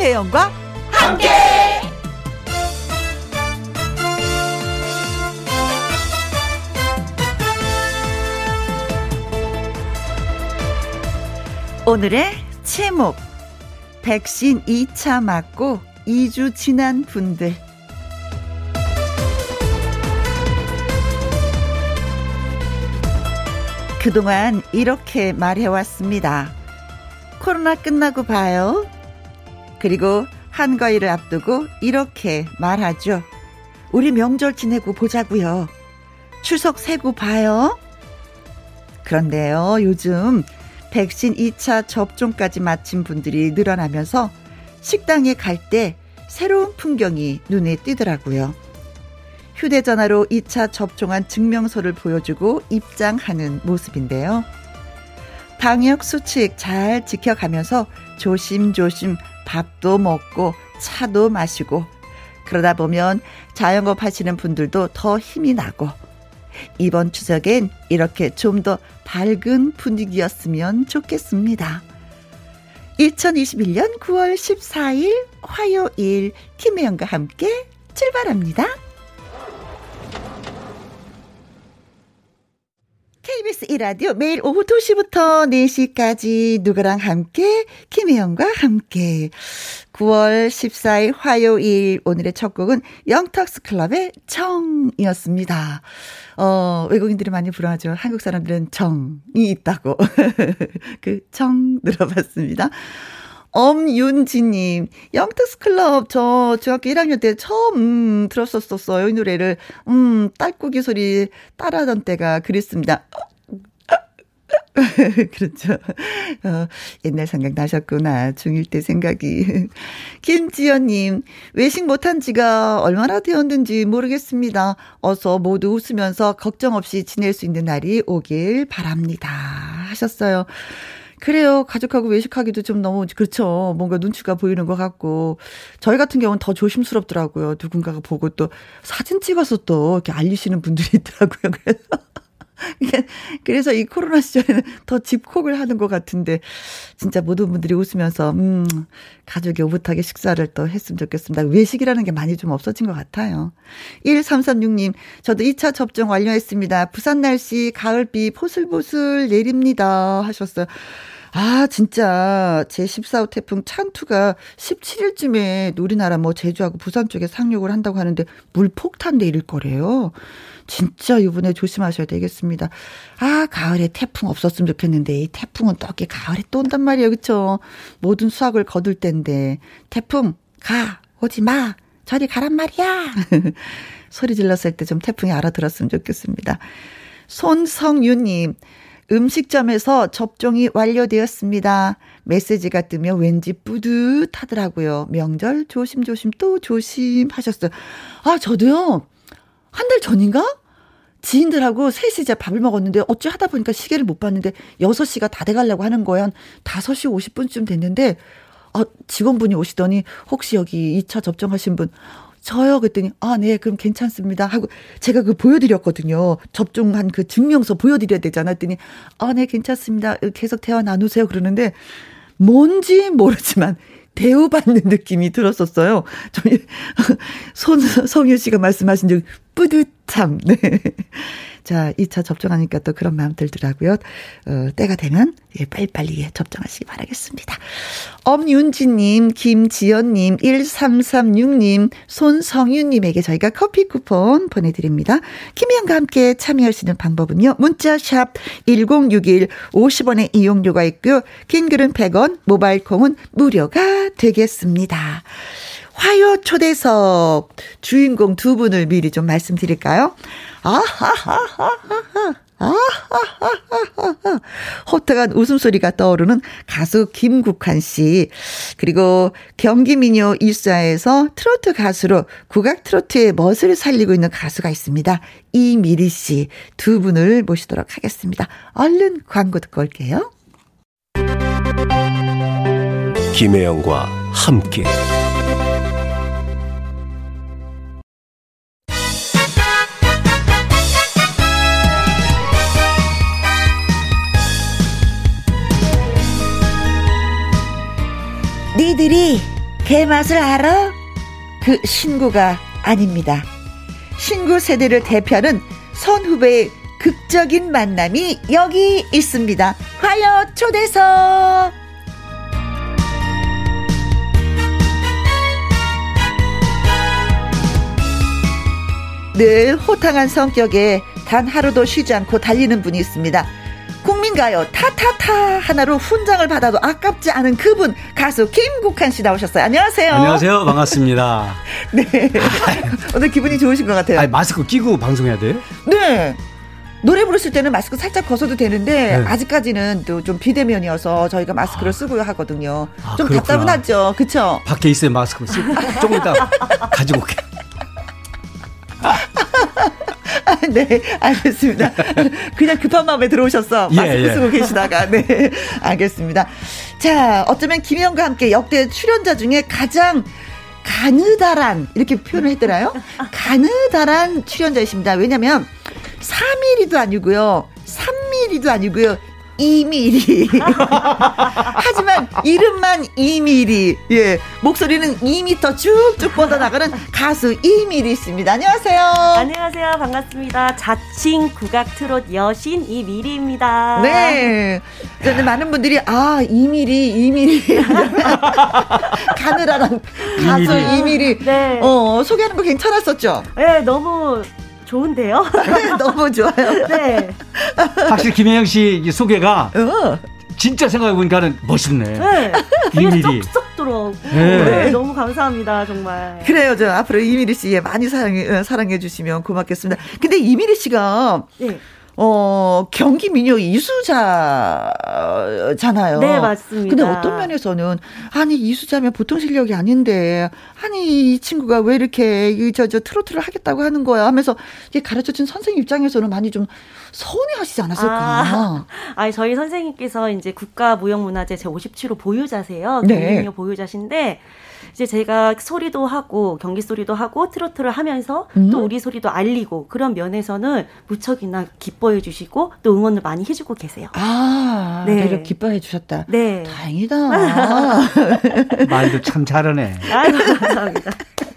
김혜영과 함께. 오늘의 제목 백신 2차 맞고 2주 지난 분들 그동안 이렇게 말해왔습니다. 코로나 끝나고 봐요. 그리고 한가위를 앞두고 이렇게 말하죠. 우리 명절 지내고 보자고요. 추석 세고 봐요. 그런데요, 요즘 백신 2차 접종까지 마친 분들이 늘어나면서 식당에 갈 때 새로운 풍경이 눈에 띄더라고요. 휴대전화로 2차 접종한 증명서를 보여주고 입장하는 모습인데요. 방역 수칙 잘 지켜가면서 조심조심 밥도 먹고 차도 마시고 그러다 보면 자영업 하시는 분들도 더 힘이 나고 이번 추석엔 이렇게 좀 더 밝은 분위기였으면 좋겠습니다. 2021년 9월 14일 화요일 김혜영과 함께 출발합니다. KBS 이라디오 매일 오후 2시부터 4시까지 누구랑 함께 김혜영과 함께 9월 14일 화요일 오늘의 첫 곡은 영턱스 클럽의 청이었습니다. 어, 외국인들이 많이 불어하죠. 한국 사람들은 정이 있다고. 그 청 들어봤습니다. 엄윤지님, 영턱스 클럽, 저 중학교 1학년 때 처음 음, 들었었었어요. 이 노래를. 음, 딸꾹이 소리 따라하던 때가 그랬습니다. 그렇죠. 어, 옛날 생각 나셨구나. 중1 때 생각이. 김지연님, 외식 못한 지가 얼마나 되었는지 모르겠습니다. 어서 모두 웃으면서 걱정 없이 지낼 수 있는 날이 오길 바랍니다. 하셨어요. 그래요. 가족하고 외식하기도 좀 너무, 그렇죠. 뭔가 눈치가 보이는 것 같고. 저희 같은 경우는 더 조심스럽더라고요. 누군가가 보고 또 사진 찍어서 또 이렇게 알리시는 분들이 있더라고요. 그래서. 그래서 이 코로나 시절에는 더 집콕을 하는 것 같은데, 진짜 모든 분들이 웃으면서, 음, 가족이 오붓하게 식사를 또 했으면 좋겠습니다. 외식이라는 게 많이 좀 없어진 것 같아요. 1336님, 저도 2차 접종 완료했습니다. 부산 날씨, 가을비 포슬포슬 내립니다. 하셨어요. 아, 진짜 제 14호 태풍 찬투가 17일쯤에 우리나라 뭐 제주하고 부산 쪽에 상륙을 한다고 하는데 물폭탄 내릴 거래요. 진짜 이번에 조심하셔야 되겠습니다. 아, 가을에 태풍 없었으면 좋겠는데 이 태풍은 또 이렇게 가을에 또 온단 말이에요. 그쵸 모든 수확을 거둘 때인데 태풍 가 오지 마. 저리 가란 말이야. 소리 질렀을 때 좀 태풍이 알아들었으면 좋겠습니다. 손성유님, 음식점에서 접종이 완료되었습니다. 메시지가 뜨면 왠지 뿌듯하더라고요. 명절 조심조심 또 조심하셨어요. 아, 저도요. 한 달 전인가? 지인들하고 셋이 이제 밥을 먹었는데 어찌 하다 보니까 시계를 못 봤는데 6시가 다 돼가려고 하는 거야. 한 5시 50분쯤 됐는데 아, 직원분이 오시더니 혹시 여기 2차 접종하신 분 저요 그랬더니 아 네 그럼 괜찮습니다 하고 제가 그 보여드렸거든요 접종한 그 증명서 보여드려야 되잖아 했더니 아 네 괜찮습니다 계속 대화 나누세요 그러는데 뭔지 모르지만 대우받는 느낌이 들었었어요. 저희 손 성유 씨가 말씀하신 적 뿌듯함. 네. 자, 2차 접종하니까 또 그런 마음 들더라고요. 어, 때가 되면 예, 빨리빨리 예, 접종하시기 바라겠습니다. 엄윤지님, 김지연님, 1336님, 손성윤님에게 저희가 커피 쿠폰 보내드립니다. 김희영과 함께 참여하시는 방법은요. 문자샵 1061 50원의 이용료가 있고요. 긴 글은 100원, 모바일 콩은 무료가 되겠습니다. 화요 초대석 주인공 두 분을 미리 좀 말씀드릴까요? 아하하하하하. 아하하하하. 호탕한 웃음소리가 떠오르는 가수 김국환 씨. 그리고 경기민요 일사에서 트로트 가수로 국악 트로트의 멋을 살리고 있는 가수가 있습니다. 이미리 씨. 두 분을 모시도록 하겠습니다. 얼른 광고 듣고 올게요. 김혜영과 함께. 니들이 개 맛을 알아? 그 신구가 아닙니다. 신구 세대를 대표하는 선 후배의 극적인 만남이 여기 있습니다. 화요 초대석! 늘 호탕한 성격에 단 하루도 쉬지 않고 달리는 분이 있습니다. 국민가요 타타타 하나로 훈장을 받아도 아깝지 않은 그분 가수 김국한 씨 나오셨어요. 안녕하세요. 안녕하세요. 반갑습니다. 네. 오늘 기분이 좋으신 것 같아요. 아니, 마스크 끼고 방송해야 돼요? 네. 노래 부르실 때는 마스크 살짝 벗어도 되는데 네. 아직까지는 또 좀 비대면이어서 저희가 마스크를 쓰고 하거든요. 아, 좀 그렇구나. 답답하죠, 그쵸? 밖에 있어요 마스크 쓰고 조금 이따 가지고 올게. 아, 네, 알겠습니다. 그냥 급한 마음에 들어오셨어. 예, 마스크 예. 쓰고 계시다가. 네, 알겠습니다. 자, 어쩌면 김희영과 함께 역대 출연자 중에 가장 가느다란, 이렇게 표현을 했더라요. 가느다란 출연자이십니다. 왜냐면 3mm도 아니고요. 3mm도 아니고요. 2mm. 하지만 이름만 2mm. 예. 목소리는 2m 쭉쭉 뻗어나가는 가수 2mm 있습니다. 안녕하세요. 안녕하세요. 반갑습니다. 자칭 국악 트롯 여신 이미리입니다. 네. 근데 많은 분들이 아, 2mm, 2mm. 가느라란 가수 2mm. 네. 어, 소개하는 거 괜찮았었죠? 네, 너무 좋은데요? 너무 좋아요. 네. 확실히 김혜영 씨이 소개가 어. 진짜 생각해 보니까는 멋있네. 네. 이미리. 쏙쏙 들어오고. 네. 네. 너무 감사합니다. 정말. 그래요. 저 앞으로 이미리 씨 예, 많이 사랑해, 어, 사랑해 주시면 고맙겠습니다. 근데 이미리 씨가 네. 어, 경기 민요 이수자잖아요. 네, 맞습니다. 근데 어떤 면에서는 아니 이수자면 보통 실력이 아닌데 아니 이 친구가 왜 이렇게 이저저 트로트를 하겠다고 하는 거야 하면서 이게 가르쳐 준 선생님 입장에서는 많이 좀 서운해하시지 않았을까? 아, 아니, 저희 선생님께서 이제 국가무형문화재 제 57호 보유자세요. 네. 경민요 보유자신데, 이제 제가 소리도 하고, 경기 소리도 하고, 트로트를 하면서 음. 또 우리 소리도 알리고, 그런 면에서는 무척이나 기뻐해 주시고, 또 응원을 많이 해주고 계세요. 아, 네. 이렇게 기뻐해 주셨다. 네. 다행이다. 말도 참 잘하네. 아유, 감사합니다.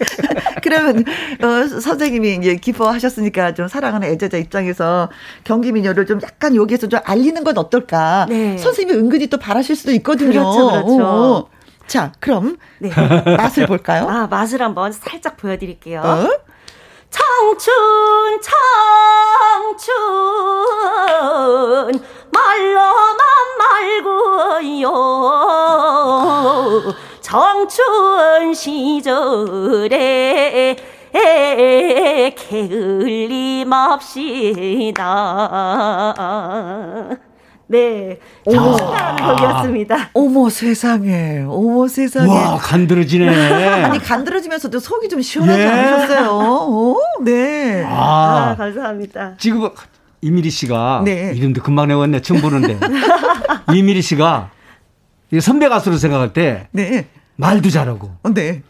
그러면 어, 선생님이 이제 기뻐하셨으니까 좀 사랑하는 애제자 입장에서 경기 민요를 좀 약간 여기에서 좀 알리는 건 어떨까? 네. 선생님이 은근히 또 바라실 수도 있거든요. 그렇죠, 그렇죠. 어. 자, 그럼 네. 맛을 볼까요? 아, 맛을 한번 살짝 보여드릴게요. 어? 청춘, 청춘, 말로만 말고요. 청춘 시절에 게을림 없이나. 네. 청춘이라는 곡이었습니다. 어머 세상에, 어머 세상에. 와 간드러지네. 아니 간드러지면서도 속이 좀 시원하지 예. 않으셨어요? 오, 네. 아, 아 감사합니다. 지금 이미리 씨가 네. 이름도 금방 내웠네. 처음 보는데 이미리 씨가 이 선배 가수로 생각할 때 네. 말도 잘하고 어, 네.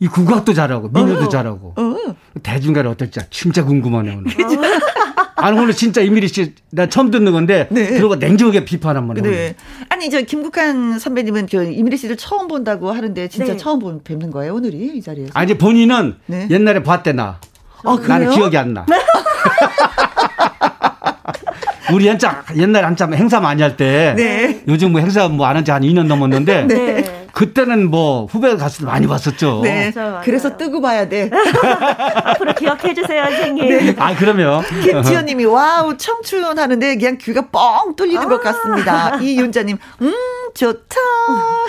이 국악도 잘하고 민요도 어. 잘하고 어. 대중가를 어떨지 진짜 궁금하네 오늘. 아니 오늘 진짜 이미리 씨 나 처음 듣는 건데 네. 그러고 냉정하게 비판 한번 해. 네. 아니 저 김국한 선배님은 저 이미리 씨를 처음 본다고 하는데 진짜 네. 처음 본 뵙는 거예요 오늘이 이 자리에서. 아니 본인은 네. 옛날에 봤대 나. 아, 나는 그래요? 기억이 안 나. 우리 한참 옛날에 한참 행사 많이 할때 네. 요즘 뭐 행사 뭐 안 한지 한 2년 넘었는데 네. 그때는 뭐 후배 가수들 많이 봤었죠. 네. 맞아요, 맞아요. 그래서 뜨고 봐야 돼. 앞으로 기억해 주세요, 선생님. 네. 아 그러면 김지연님이 와우 청춘 하는데 그냥 귀가 뻥 뚫리는 아. 것 같습니다. 이윤자 님 음 좋다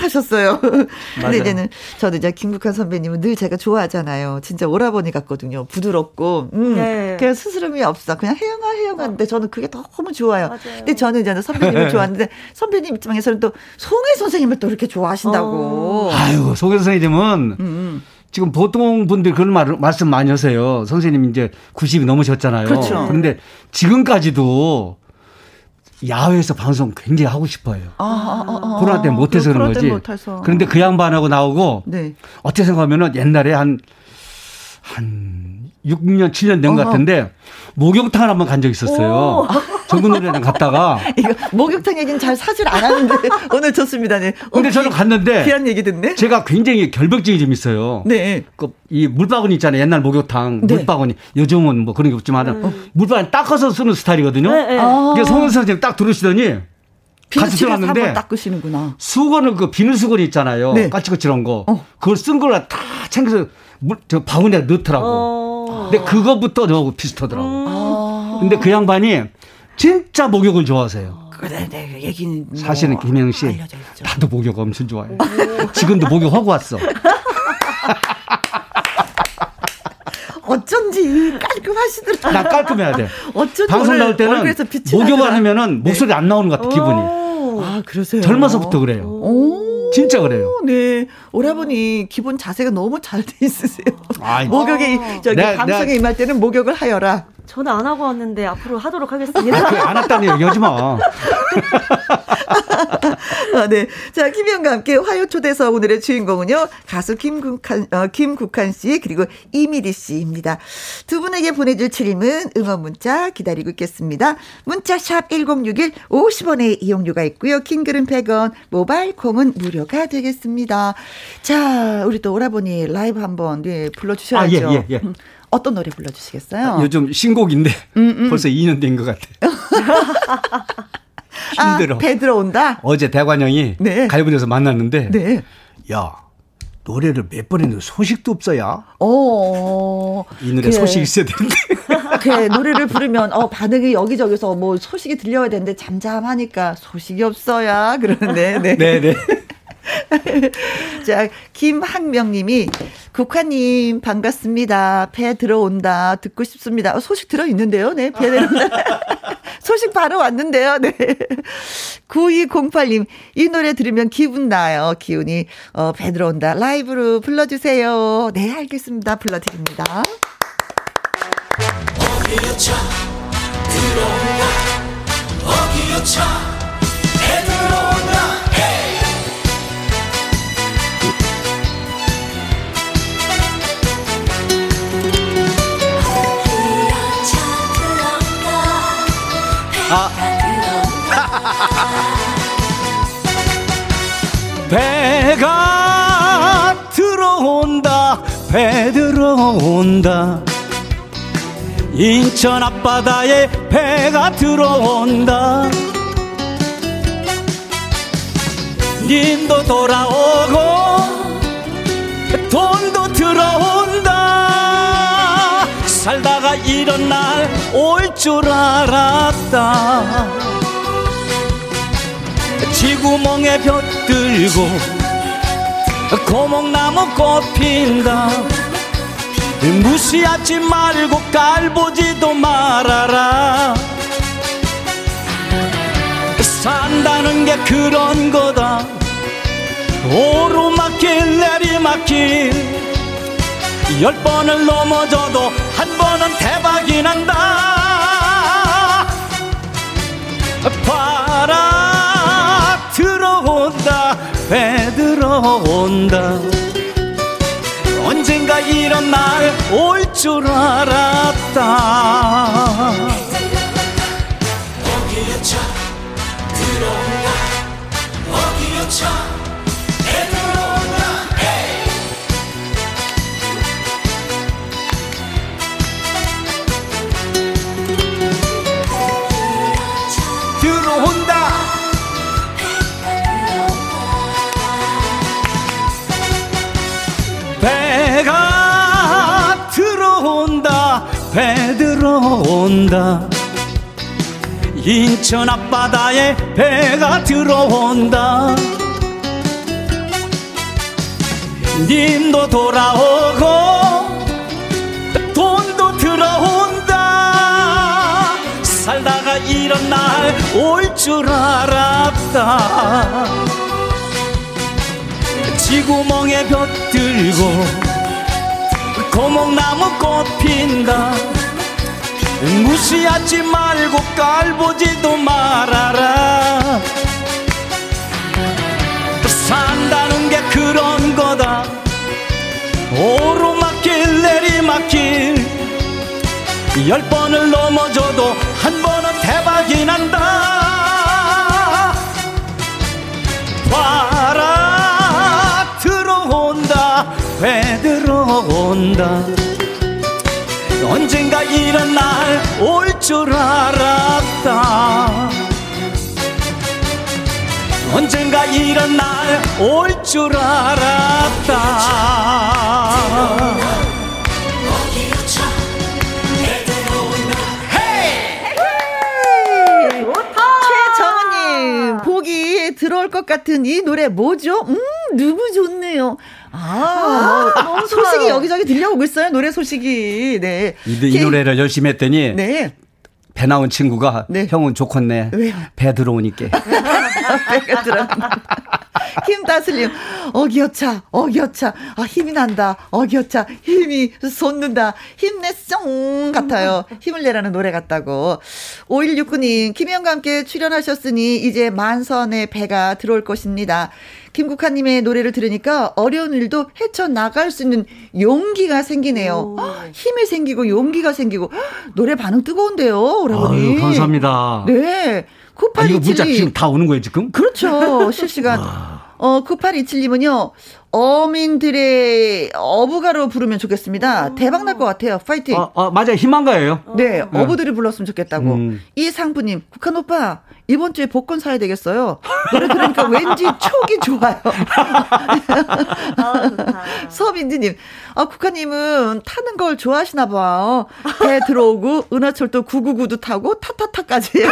하셨어요. 근데. 이제는 저도 이제 김국한 선배님은 늘 제가 좋아하잖아요. 진짜 오라버니 같거든요. 부드럽고 음 네. 그냥 스스럼이 없어. 그냥 혜영아 혜영아인데 저는 그게 너무 좋아요. 맞아요. 근데 저는 이제 선배님을 좋아하는데 선배님 입장에서는 또 송해 선생님을 또 이렇게 좋아하신다고. 아유 송해 선생님은 음. 지금 보통 분들 그런 말, 말씀 많이 하세요. 선생님 이제 90이 넘으셨잖아요. 그렇죠. 그런데 지금까지도 야외에서 방송 굉장히 하고 싶어요. 아, 아, 아, 아. 코로나 때문에 못해서 그런 거지. 못해서. 그런데 그 양반하고 나오고 네. 어떻게 생각하면은 옛날에 한, 한 6년, 7년 된 것. 같은데 목욕탕을 한번 간 적이 있었어요. 오. 정근 노래랑 갔다가 이거 목욕탕 얘기는 잘 사실 안 하는데 오늘 좋습니다. 네. 근데 저는 갔는데 귀한 얘기 듣네. 제가 굉장히 결벽증이 좀 있어요. 네. 그 이 물바구니 있잖아요. 옛날 목욕탕 네. 물바구니. 요즘은 뭐 그런 게 없지만 은 물바구니 닦아서 쓰는 스타일이거든요. 네, 네. 아. 그래서 송은 선생님 딱 들으시더니 같이 들어갔는데 닦으시는구나. 수건을 그 비누 수건 있잖아요. 네. 까치거칠한 거. 어. 그걸 쓴 걸 다 챙겨서 물, 저 바구니에 넣더라고. 어. 근데 그거부터 저하고 비슷하더라고. 음. 아. 근데 그 양반이 진짜 목욕을 좋아하세요. 그래, 네, 얘기는 뭐 사실은 김영 씨 알려져 있죠. 나도 목욕 엄청 좋아해. 지금도 목욕하고 왔어. 어쩐지 깔끔하시더라. 나 깔끔해야 돼. 어쩐지 방송 나올 때는 얼굴에서 빛이 목욕 나더라. 안 하면은 목소리 안 나오는 것 같아 기분이. 오. 아, 그러세요. 젊어서부터 그래요. 오. 진짜 그래요. 네. 오라버니 기본 자세가 너무 잘 돼 있으세요. 아이, 목욕에 저기 내가- 방송에 내가- 임할 때는 목욕을 하여라. 저는 안 하고 왔는데 앞으로 하도록 아, 하겠습니다. 그안 왔다는 얘기 하지 마. 아, 네. 자, 김현과 함께 화요 초대석 오늘의 주인공은요. 가수 김국한, 어, 김국한 씨, 그리고 이미리 씨입니다. 두 분에게 보내줄 질문, 응원 문자 기다리고 있겠습니다. 문자샵 1061, 50원의 이용료가 있고요. 킹글은 100원, 모바일 콩은 무료가 되겠습니다. 자, 우리 또 오라버니 라이브 한번, 네, 불러주셔야죠. 아, 예, 예, 예. 음, 어떤 노래 불러주시겠어요? 요즘 신곡인데 음, 벌써 2년 된 것 같아. 힘들어. 아, 배 들어온다? 어제 대관령이 네. 갈군에서 만났는데 네. 야 노래를 몇 번 했는데 소식도 없어야. 어. 이 노래 그래. 소식 있어야 되는데. 이렇게 노래를 부르면 어 반응이 여기저기서 뭐 소식이 들려야 되는데 잠잠하니까 소식이 없어야 그러는데 네. 네네. 자 김학명 님이 국화님 반갑습니다. 배 들어온다 듣고 싶습니다. 어, 소식 들어 있는데요. 네, 배 들어온다. 소식 바로 왔는데요. 네. 9208님 이 노래 들으면 기분 나요. 기운이 어, 배 들어온다. 라이브로 불러주세요. 네, 알겠습니다. 불러드립니다. 배가 들어온다 배 들어온다. 인천 앞바다에 배가 들어온다. 님도 돌아오고 돈도 들어온다. 살다가 이런 날 올 줄 알았다 지구멍에 벼들고 고목나무 꽃 핀다. 무시하지 말고 깔보지도 말아라. 산다는 게 그런 거다. 오르막길 내리막길 열 번을 넘어져도 온다. 언젠가 이런 날 올 줄 알았다. 들어온다 인천 앞바다에 배가 들어온다. 님도 돌아오고 돈도 들어온다. 살다가 이런 날 올 줄 알았다. 지구멍에 벼들고 고목나무 꽃 핀다 무시하지 말고 깔보지도 말아라. 산다는 게 그런 거다. 오르막길 내리막길 열 번을 넘어져도 한 번은 대박이 난다. 봐라 들어온다 왜 들어온다. 언젠가 이런 날 올 줄 알았다 언젠가 이런 날 올 줄 알았다 들어올 것 같은 이 노래 뭐죠? 음, 누구 좋네요. 아, 소식이 여기저기 들려오고 있어요. 노래 소식이. 네. 이, 이 노래를 열심히 했더니 네. 배 나온 친구가 네. 형은 좋겠네. 왜요? 배 들어오니까. 배가 들어. 힘 따슬림. 어기여차, 어기여차. 아, 힘이 난다. 어기여차. 힘이 솟는다. 힘내성 같아요. 힘을 내라는 노래 같다고. 5169님, 김혜영과 함께 출연하셨으니 이제 만선의 배가 들어올 것입니다. 김국환님의 노래를 들으니까 어려운 일도 헤쳐나갈 수 있는 용기가 생기네요. 헉, 힘이 생기고 용기가 생기고 헉, 노래 반응 뜨거운데요. 아유, 감사합니다. 네. 아, 이거 문자 9827님. 지금 다 오는 거예요, 지금? 그렇죠. 실시간. 어, 9827님은요, 어민들의 어부가로 부르면 좋겠습니다. 대박 날 것 같아요. 파이팅. 어, 어, 맞아요. 희망가예요. 네, 어부들이 불렀으면 좋겠다고. 음. 이상부님, 국한 오빠, 이번 주에 복권 사야 되겠어요. 노래 들으니까 왠지 촉이 좋아요. 서민지님, 아, 국화님은 타는 걸 좋아하시나 봐. 배 들어오고, 은하철도 999도 타고, 타타타까지.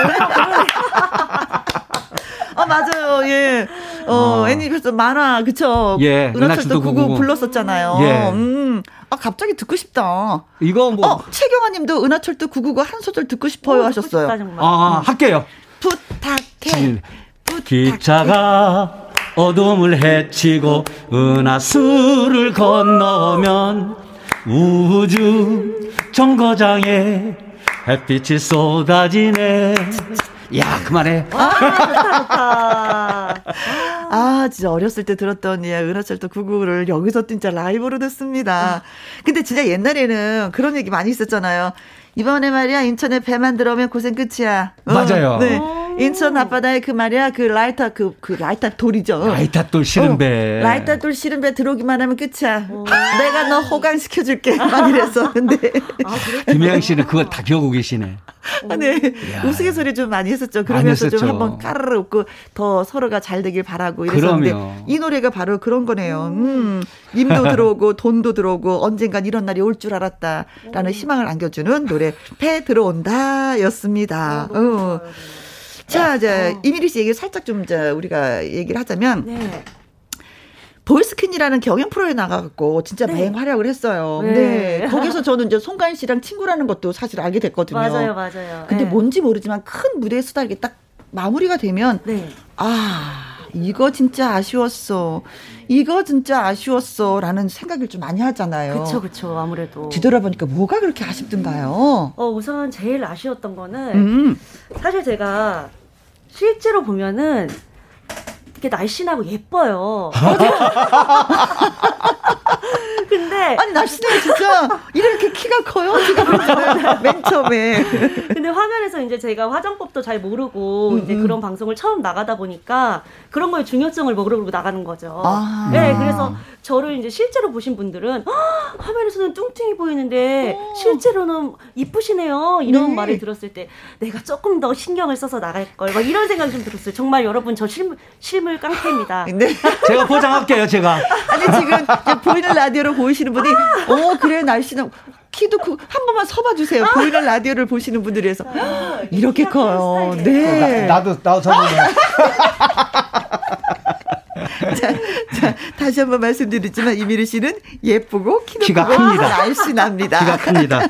아, 맞아요. 예. 어, 어. 애니메이션 만화, 그쵸? 예, 은하철도 은하철도 99 999. 불렀었잖아요. 예. 음. 아, 갑자기 듣고 싶다. 이거 뭐, 어, 최경아님도 은하철도 999 한 소절 듣고 싶어요 하셨어요. 싶다. 아, 할게요. 부탁해. 기차가 어둠을 헤치고 은하수를 건너면 우주 정거장에 햇빛이 쏟아지네. 야, 그만해. 아, 진짜 어렸을 때 들었던 예, 은하철도 99를 여기서 진짜 라이브로 듣습니다. 근데 진짜 옛날에는 그런 얘기 많이 있었잖아요. 이번에 말이야 인천에 배만 들어오면 고생 끝이야. 어, 맞아요. 네. 인천 앞바다에 그 말이야 그 라이터 그, 그 라이터 돌이죠. 라이타돌 실은 배. 어, 라이터 돌 실은 배 들어오기만 하면 끝이야. 내가 너 호강 시켜줄게. 막 이랬었는데. 김혜영 씨는 그걸 다 기억하고 계시네. 아, 네. 우스갯소리 좀 많이 했었죠. 그러면서 좀. 한번 까르르 웃고 더 서로가 잘 되길 바라고 이랬었는데 그럼요. 이 노래가 바로 그런 거네요. 음, 님도 들어오고 돈도 들어오고 언젠간 이런 날이 올 줄 알았다라는 희망을 안겨주는 노래 배 들어온다였습니다. 어. 자, 이제 이미리 씨 얘기 살짝 좀 이제 우리가 얘기를 하자면 네. 보이스킨이라는 경연 프로에 나가갖고 진짜 네. 맹 활약을 했어요. 네. 네. 거기서 저는 이제 송가인 씨랑 친구라는 것도 사실 알게 됐거든요. 맞아요, 맞아요. 근데 네. 뭔지 모르지만 큰 무대에 서다 이렇게 딱 마무리가 되면 네. 아 이거 진짜 아쉬웠어. 이거 진짜 아쉬웠어라는 생각을 좀 많이 하잖아요. 그쵸, 그쵸. 아무래도. 뒤돌아보니까 뭐가 그렇게 아쉽던가요? 어, 우선 제일 아쉬웠던 거는 음. 사실 제가 실제로 보면은 이렇게 날씬하고 예뻐요. 근데 아니 날씬해 진짜 이렇게 키가 커요 지금 맨 처음에 근데 화면에서 이제 제가 화장법도 잘 모르고 음, 이제 음. 그런 방송을 처음 나가다 보니까 그런 거에 중요성을 모르고 나가는 거죠. 아. 네, 그래서 저를 이제 실제로 보신 분들은 "아, 화면에서는 뚱뚱이 보이는데 실제로는 이쁘시네요. 이런 어. 네. 말을 들었을 때 내가 조금 더 신경을 써서 나갈 걸. 막 이런 생각이 좀 들었어요. 정말 여러분 저 실물, 실물 깡패입니다. 근데 제가 보장할게요, 제가. 아니 지금 보이는 라디오를 보이시는 분이 어 그래 날씬하고 키도 크고 한 번만 서봐 주세요. 보이는 라디오를 보시는 분들이 해서 이렇게 커요. 네. 나 도, 나도 저는. 자, 자, 다시 한 번 말씀드리지만 이미리 씨는 예쁘고 키도 키가 크고 큽니다. 날씬합니다. 키가 큽니다.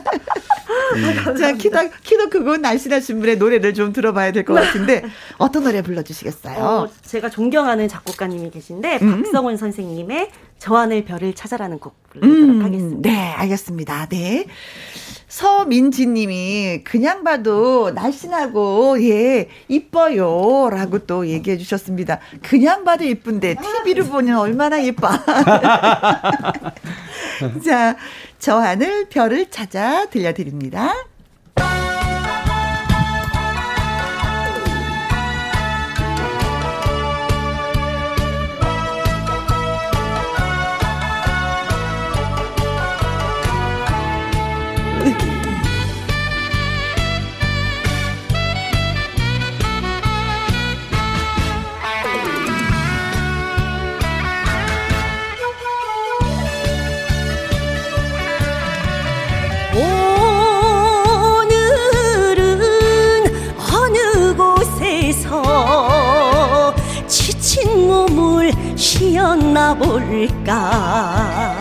자, 키도, 키도 크고 날씬하신 분의 노래를 좀 들어봐야 될 것 같은데 어떤 노래 불러주시겠어요? 어, 제가 존경하는 작곡가님이 계신데 음. 박성원 선생님의 저 하늘 별을 찾아라는 곡 불러드리도록 하겠습니다. 네, 알겠습니다. 네. 서민지 님이 그냥 봐도 날씬하고 예, 이뻐요 라고 또 얘기해 주셨습니다. 그냥 봐도 이쁜데 TV를 보면 얼마나 예뻐. 자, 저 하늘 별을 찾아 들려드립니다. 쉬었나 볼까?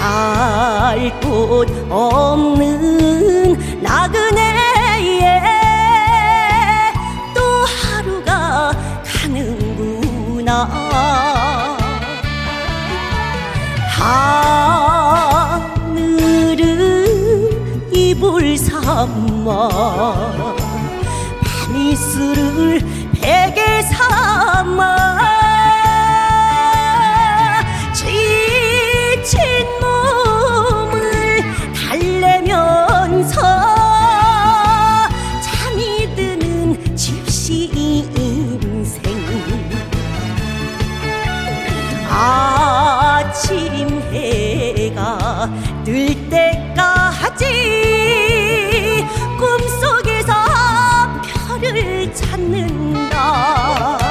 갈 곳 없는 나그네에 또 하루가 가는구나. 하늘은 이불 삼아 밤이슬을 베개 삼아 지친 몸을 달래면서 잠이 드는 집시 인생. 아침 해가 뜰 때까지 꿈속에서 별을 찾는 다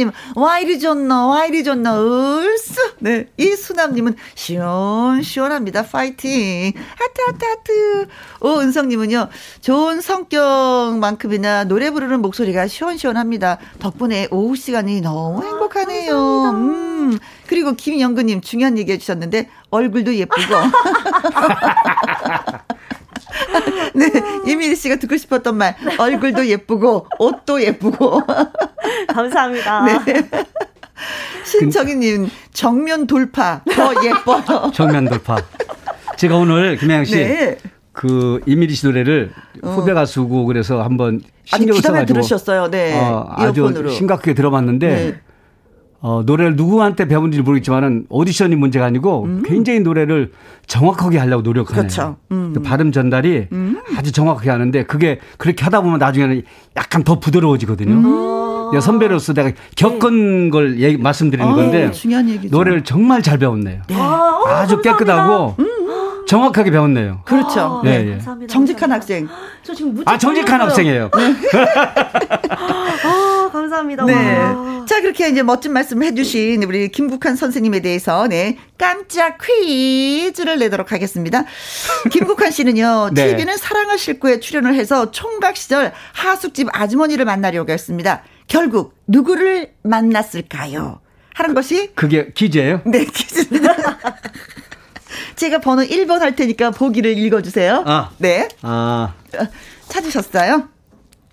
3248님, 와 이리 좋노, 와 이리 좋노, 얼쑤. 네. 이수남님은 시원시원합니다. 파이팅. 하트, 하트, 하트. 오 은성님은요, 좋은 성격만큼이나 노래 부르는 목소리가 시원시원합니다. 덕분에 오후 시간이 너무 행복하네요. 음. 그리고 김영근님 중요한 얘기 해주셨는데, 얼굴도 예쁘고. 네, 이민희 씨가 듣고 싶었던 말. 얼굴도 예쁘고, 옷도 예쁘고. 감사합니다. 네. 신정희님, 정면 돌파. 더 예뻐요. 정면 돌파. 제가 오늘 김혜영 씨. 네. 그 이미리 씨 노래를 후배 가수고 그래서 한번 신경을 귀담아 써가지고 들으셨어요. 네. 어, 아주. 심각하게 들어봤는데 네. 어, 노래를 누구한테 배운지 모르겠지만은 오디션이 문제가 아니고 굉장히 노래를 정확하게 하려고 노력하네요. 음. 그렇죠. 음. 그 발음 전달이 아주 정확하게 하는데 그게 그렇게 하다 보면 나중에는 약간 더 부드러워지거든요. 음. 선배로서 내가 겪은 걸 얘기, 말씀드리는 아, 건데 중요한 얘기죠. 노래를 정말 잘 배웠네요. 아, 어, 아주 감사합니다. 깨끗하고 정확하게 배웠네요. 그렇죠. 아, 예, 네, 예. 감사합니다. 정직한. 학생. 저 지금 아 정직한. 학생이에요. 아, 감사합니다. 네. 와. 자, 그렇게 이제 멋진 말씀 해주신 우리 김국환 선생님에 대해서, 네. 깜짝 퀴즈를 내도록 하겠습니다. 김국환 씨는요, 네. TV는 사랑을 싣고에 출연을 해서 총각 시절 하숙집 아주머니를 만나려고 했습니다. 결국, 누구를 만났을까요? 하는 것이, 그게 퀴즈예요? 네, 퀴즈입니다. 제가 번호 1번 할 테니까 보기를 읽어주세요. 아. 네. 아, 어, 찾으셨어요?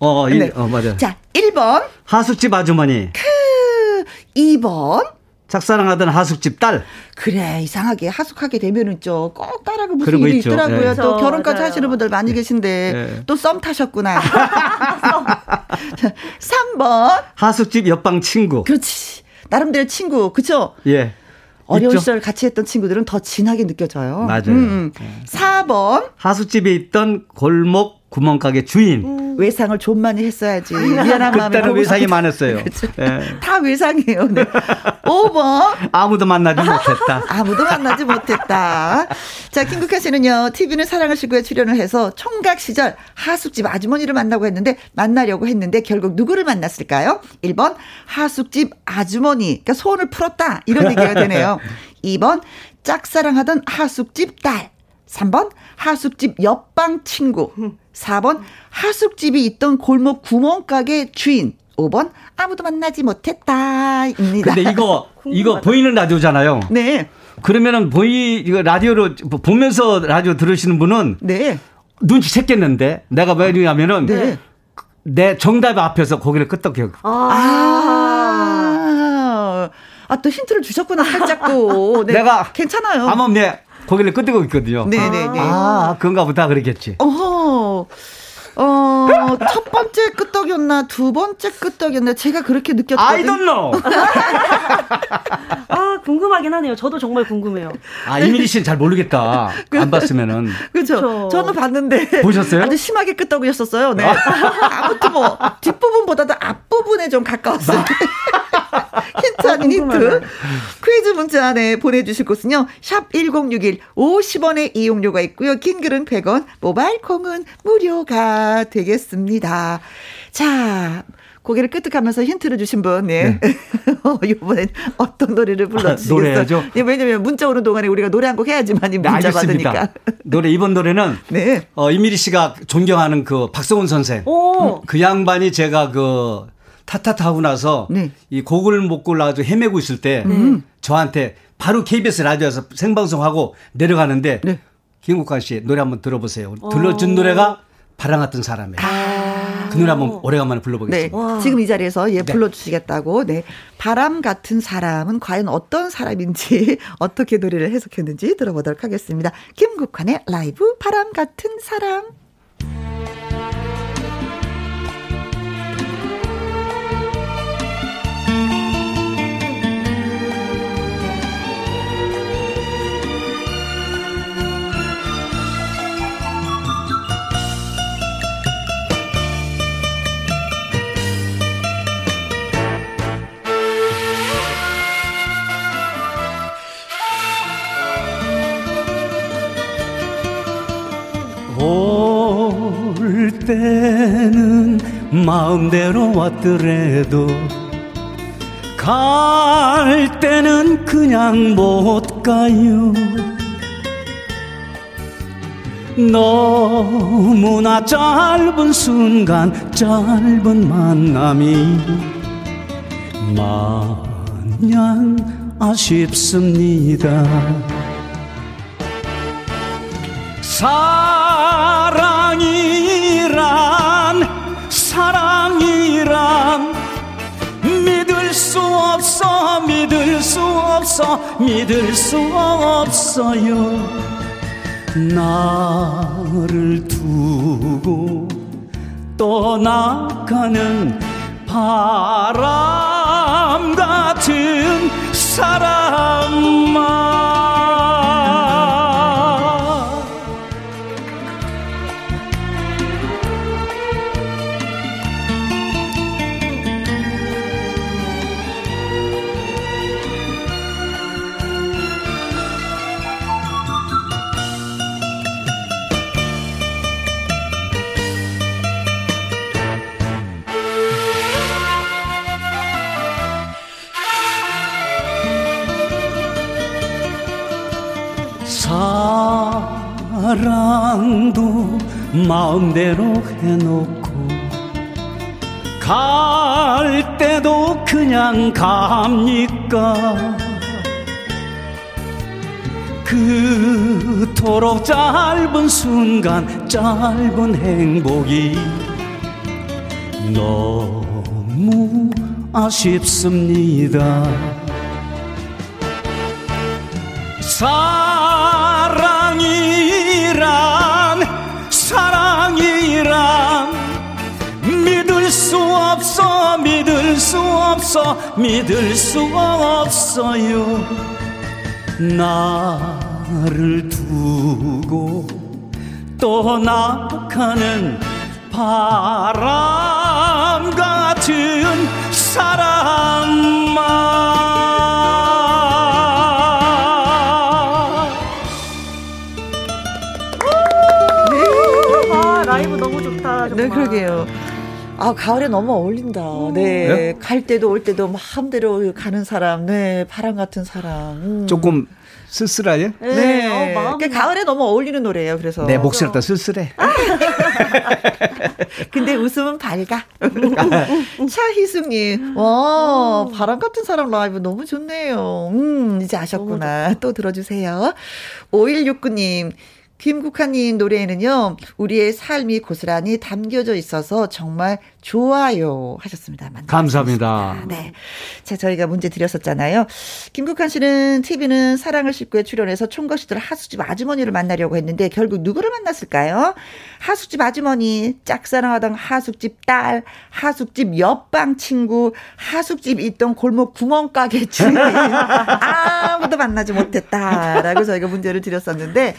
어, 이, 네. 어 맞아. 요 자, 1번, 하숙집 아주머니, 그, 2번, 짝사랑하던 하숙집 딸. 그래 이상하게 하숙하게 되면은 좀 꼭 딸하고 무슨 일이 있죠. 있더라고요. 예. 또. 결혼까지 맞아요. 하시는 분들 많이 계신데 예. 또썸 타셨구나. 자, 3번 하숙집 옆방 친구. 그렇지 나름대로 친구 그쵸? 예. 어려운 있죠? 시절 같이 했던 친구들은 더 진하게 느껴져요. 맞아요. 음, 음. 네. 4번 하수집에 있던 골목 구멍가게 주인. 외상을 좀 많이 했어야지. 미안한 마음에 그때는 외상이. 많았어요. 예. 다 외상이에요. 네. 5번 아무도 만나지 못했다. 아무도 만나지 못했다. 자, 김국하 씨는요, TV는 사랑을 시구에 출연을 해서 총각 시절 하숙집 아주머니를 만나고 했는데, 만나려고 했는데, 결국 누구를 만났을까요? 1번, 하숙집 아주머니. 그러니까 소원을 풀었다. 이런 얘기가 되네요. 2번, 짝사랑하던 하숙집 딸. 3번, 하숙집 옆방 친구. 4번, 하숙집이 있던 골목 구멍가게 주인. 5번, 아무도 만나지 못했다. 입니다. 근데 이거 이거 보이는 라디오잖아요. 네, 그러면은 보이 이거 라디오로 보면서 라디오 들으시는 분은 네. 눈치 챘겠는데 내가 왜냐면은 네. 내 정답 앞에서 고개를 끄덕여. 아, 아, 또 힌트를 주셨구나, 살짝 또. 네, 내가 괜찮아요. 아마 내 고개를 끄덕이고 있거든요. 네네네. 아, 그런가 보다 그랬겠지. 어허. 어, 첫 번째 끄떡이었나, 두 번째 끄떡이었나, 제가 그렇게 느꼈거든요. I don't know. 아, 궁금하긴 하네요. 저도 정말 궁금해요. 아, 이민희 씨는 잘 모르겠다. 안 봤으면은. 그죠? 저는 봤는데. 보셨어요? 아주 심하게 끄떡이셨었어요. 네. 아무튼 뭐, 뒷부분보다도 앞부분에 좀 가까웠어요. 힌트 아닌 힌트. 퀴즈 문자 안에 보내주실 곳은요. 샵 1061, 50원의 이용료가 있고요. 긴 글은 100원, 모바일 콩은 무료가 되겠습니다. 자, 고개를 끄덕하면서 힌트를 주신 분, 네. 이번엔 어떤 노래를 불러주시겠어요? 노래야죠? 네, 왜냐면 문자 오는 동안에 우리가 노래 한 곡 해야지만 이 네, 문자 알겠습니다. 받으니까. 노래 이번 노래는 네. 어, 이미리 씨가 존경하는 그 박성훈 선생. 오, 그 양반이 제가 그 타타타 하고 나서 네. 이 곡을 못 골라 가지고 헤매고 있을 때 저한테 바로 KBS 라디오에서 생방송하고 내려가는데 네. 김국환 씨 노래 한번 들어보세요. 들려준 노래가 바람 같은 사람이에요. 그 노래 한번 오래간만에 네. 불러보겠습니다. 지금 이 자리에서 예, 불러주시겠다고. 네. 바람 같은 사람은 과연 어떤 사람인지, 어떻게 노래를 해석했는지 들어보도록 하겠습니다. 김국환의 라이브 바람 같은 사람. 올 때는 마음대로 왔더라도 갈 때는 그냥 못 가요. 너무나 짧은 순간 짧은 만남이 마냥 아쉽습니다. 사랑이란 사랑이란 믿을 수 없어 믿을 수 없어 믿을 수 없어요. 나를 두고 떠나가는 바람 같은 사람아 사랑도 마음대로 해놓고 갈 때도 그냥 갑니까? 그토록 짧은 순간 짧은 행복이 너무 아쉽습니다. 사 수 없어 믿을 수 없어요 나를 두고 떠나가는 바람 같은 사람아 아, 라이브 너무 좋다. 정말. 네, 그러게요. 아, 가을에 너무 어울린다. 네. 네? 갈 때도 올 때도 마음대로 가는 사람. 네. 바람 같은 사람. 음. 조금 쓸쓸하예? 네. 네. 어, 그러니까 가을에 너무 어울리는 노래예요. 그래서. 내 목소리가 더 쓸쓸해. 근데 웃음은 밝아. 차희숙님, 와, 바람 같은 사람 라이브 너무 좋네요. 음, 이제 아셨구나. 또 들어주세요. 5169님, 김국환님 노래에는요, 우리의 삶이 고스란히 담겨져 있어서 정말 좋아요. 하셨습니다. 감사합니다. 네. 자, 저희가 문제 드렸었잖아요. 김국환 씨는 TV는 사랑을 싣고에 출연해서 총각시들 하숙집 아주머니를 만나려고 했는데 결국 누구를 만났을까요? 하숙집 아주머니, 짝사랑하던 하숙집 딸, 하숙집 옆방 친구, 하숙집 있던 골목 구멍가게 주인. 아무도 만나지 못했다라고 저희가 문제를 드렸었는데,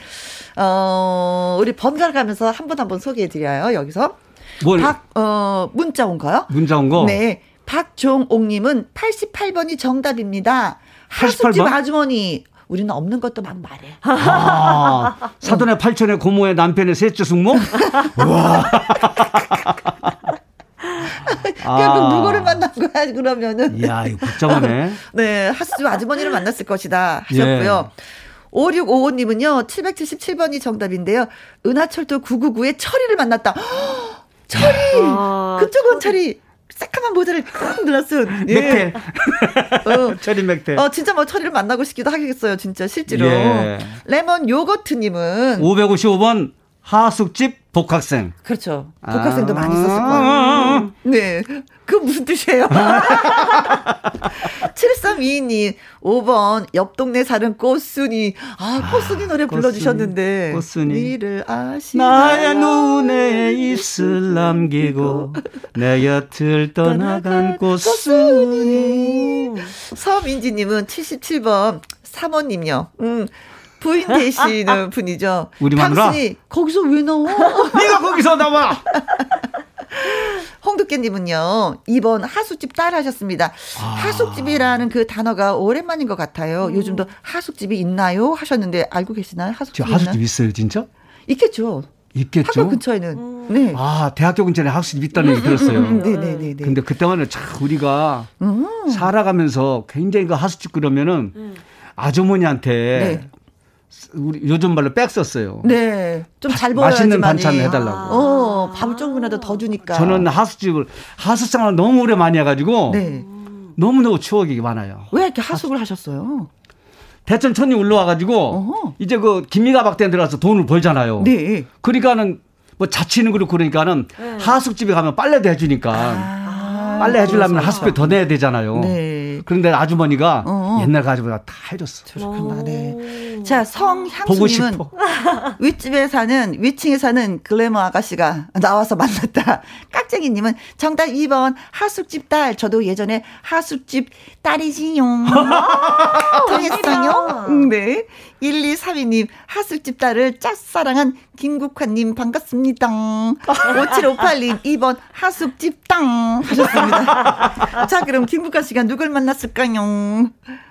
어, 우리 번갈아 가면서 한 분 한 분 소개해 드려요, 여기서. 뭘 박, 어, 문자 온가요? 문자 온 거? 네. 박종옥님은 88번이 정답입니다. 하숙집 88번? 아주머니. 우리는 없는 것도 막 말해. 아, 사돈의 팔촌의 고모의 남편의 셋째 숙모? 와. 결국 누구를 만난 거야, 그러면은. 이야, 이거 복잡하네. 네, 하숙집 아주머니를 만났을 것이다. 하셨고요. 5655님은요, 777번이 정답인데요. 은하철도 999의 철이를 만났다. 헉, 철이! 아, 그쪽은 철이 새까만 모자를 꽉 눌렀은. 예. 맥태. 어, 철인 맥태. 어, 진짜 뭐 철이를 만나고 싶기도 하겠어요, 진짜, 실제로. 예. 레몬 요거트님은. 555번 하숙집 복학생. 그렇죠. 복학생도 아. 많이 썼을 거예요. 네. 그 무슨 뜻이에요? 7322님, 5번, 옆 동네 사는 꽃순이. 아, 꽃순이 노래 꽃순이, 불러주셨는데. 꽃순이. 니를 아시나요? 나의 눈에 입술 남기고 내 곁을 떠나간 꽃순이. 서민지님은 77번, 사모님요. 음. 부인 되시는 분이죠. 우리 마누라? 당신이 거기서 왜 나와? 네가 거기서 나와. 홍두깨님은요, 2번 하숙집 딸 하셨습니다. 아. 하숙집이라는 그 단어가 오랜만인 것 같아요. 요즘도 하숙집이 있나요? 하셨는데, 알고 계시나요? 하숙집 있나요? 있어요, 진짜? 있겠죠. 있겠죠. 학교 근처에는. 네. 아, 대학교 근처에 하숙집 있다는 얘기 들었어요. 네네네. 근데 그때만은 참 우리가 음. 살아가면서 굉장히 그 하숙집 그러면은 아주머니한테 네. 우리 요즘 말로 백 썼어요. 네. 좀잘 바- 보여야지만. 맛있는 반찬을 해달라고. 어, 밥을 조금이라도 더 주니까. 저는 하숙집을 하숙생활을 너무 오래 많이 해가지고 네. 너무너무 추억이 많아요. 왜 이렇게 하숙을 하셨어요? 대천 천리 올라와가지고 어허. 이제 그 김미가 박대에 들어가서 돈을 벌잖아요. 네. 그러니까는 뭐 자취는 그렇고 그러니까는 하숙집에 가면 빨래도 해주니까 아. 빨래 해주려면 하숙비 더 내야 되잖아요. 네. 그런데 아주머니가 어. 옛날 가지고가 다 해줬어. 그렇구나, 네. 오. 자, 보고 성향수님은. 윗집에 사는, 위층에 사는 글래머 아가씨가 나와서 만났다. 깍쟁이님은 정답 2번, 하숙집 딸. 저도 예전에 하숙집 딸이지요. 통했어요? 음, 네. 1232님, 하숙집 딸을 짝사랑한 김국환님 반갑습니다. 5758님, 2번, 하숙집 땅. 하셨습니다. 자, 그럼 김국환 씨가 누굴 만났을까요?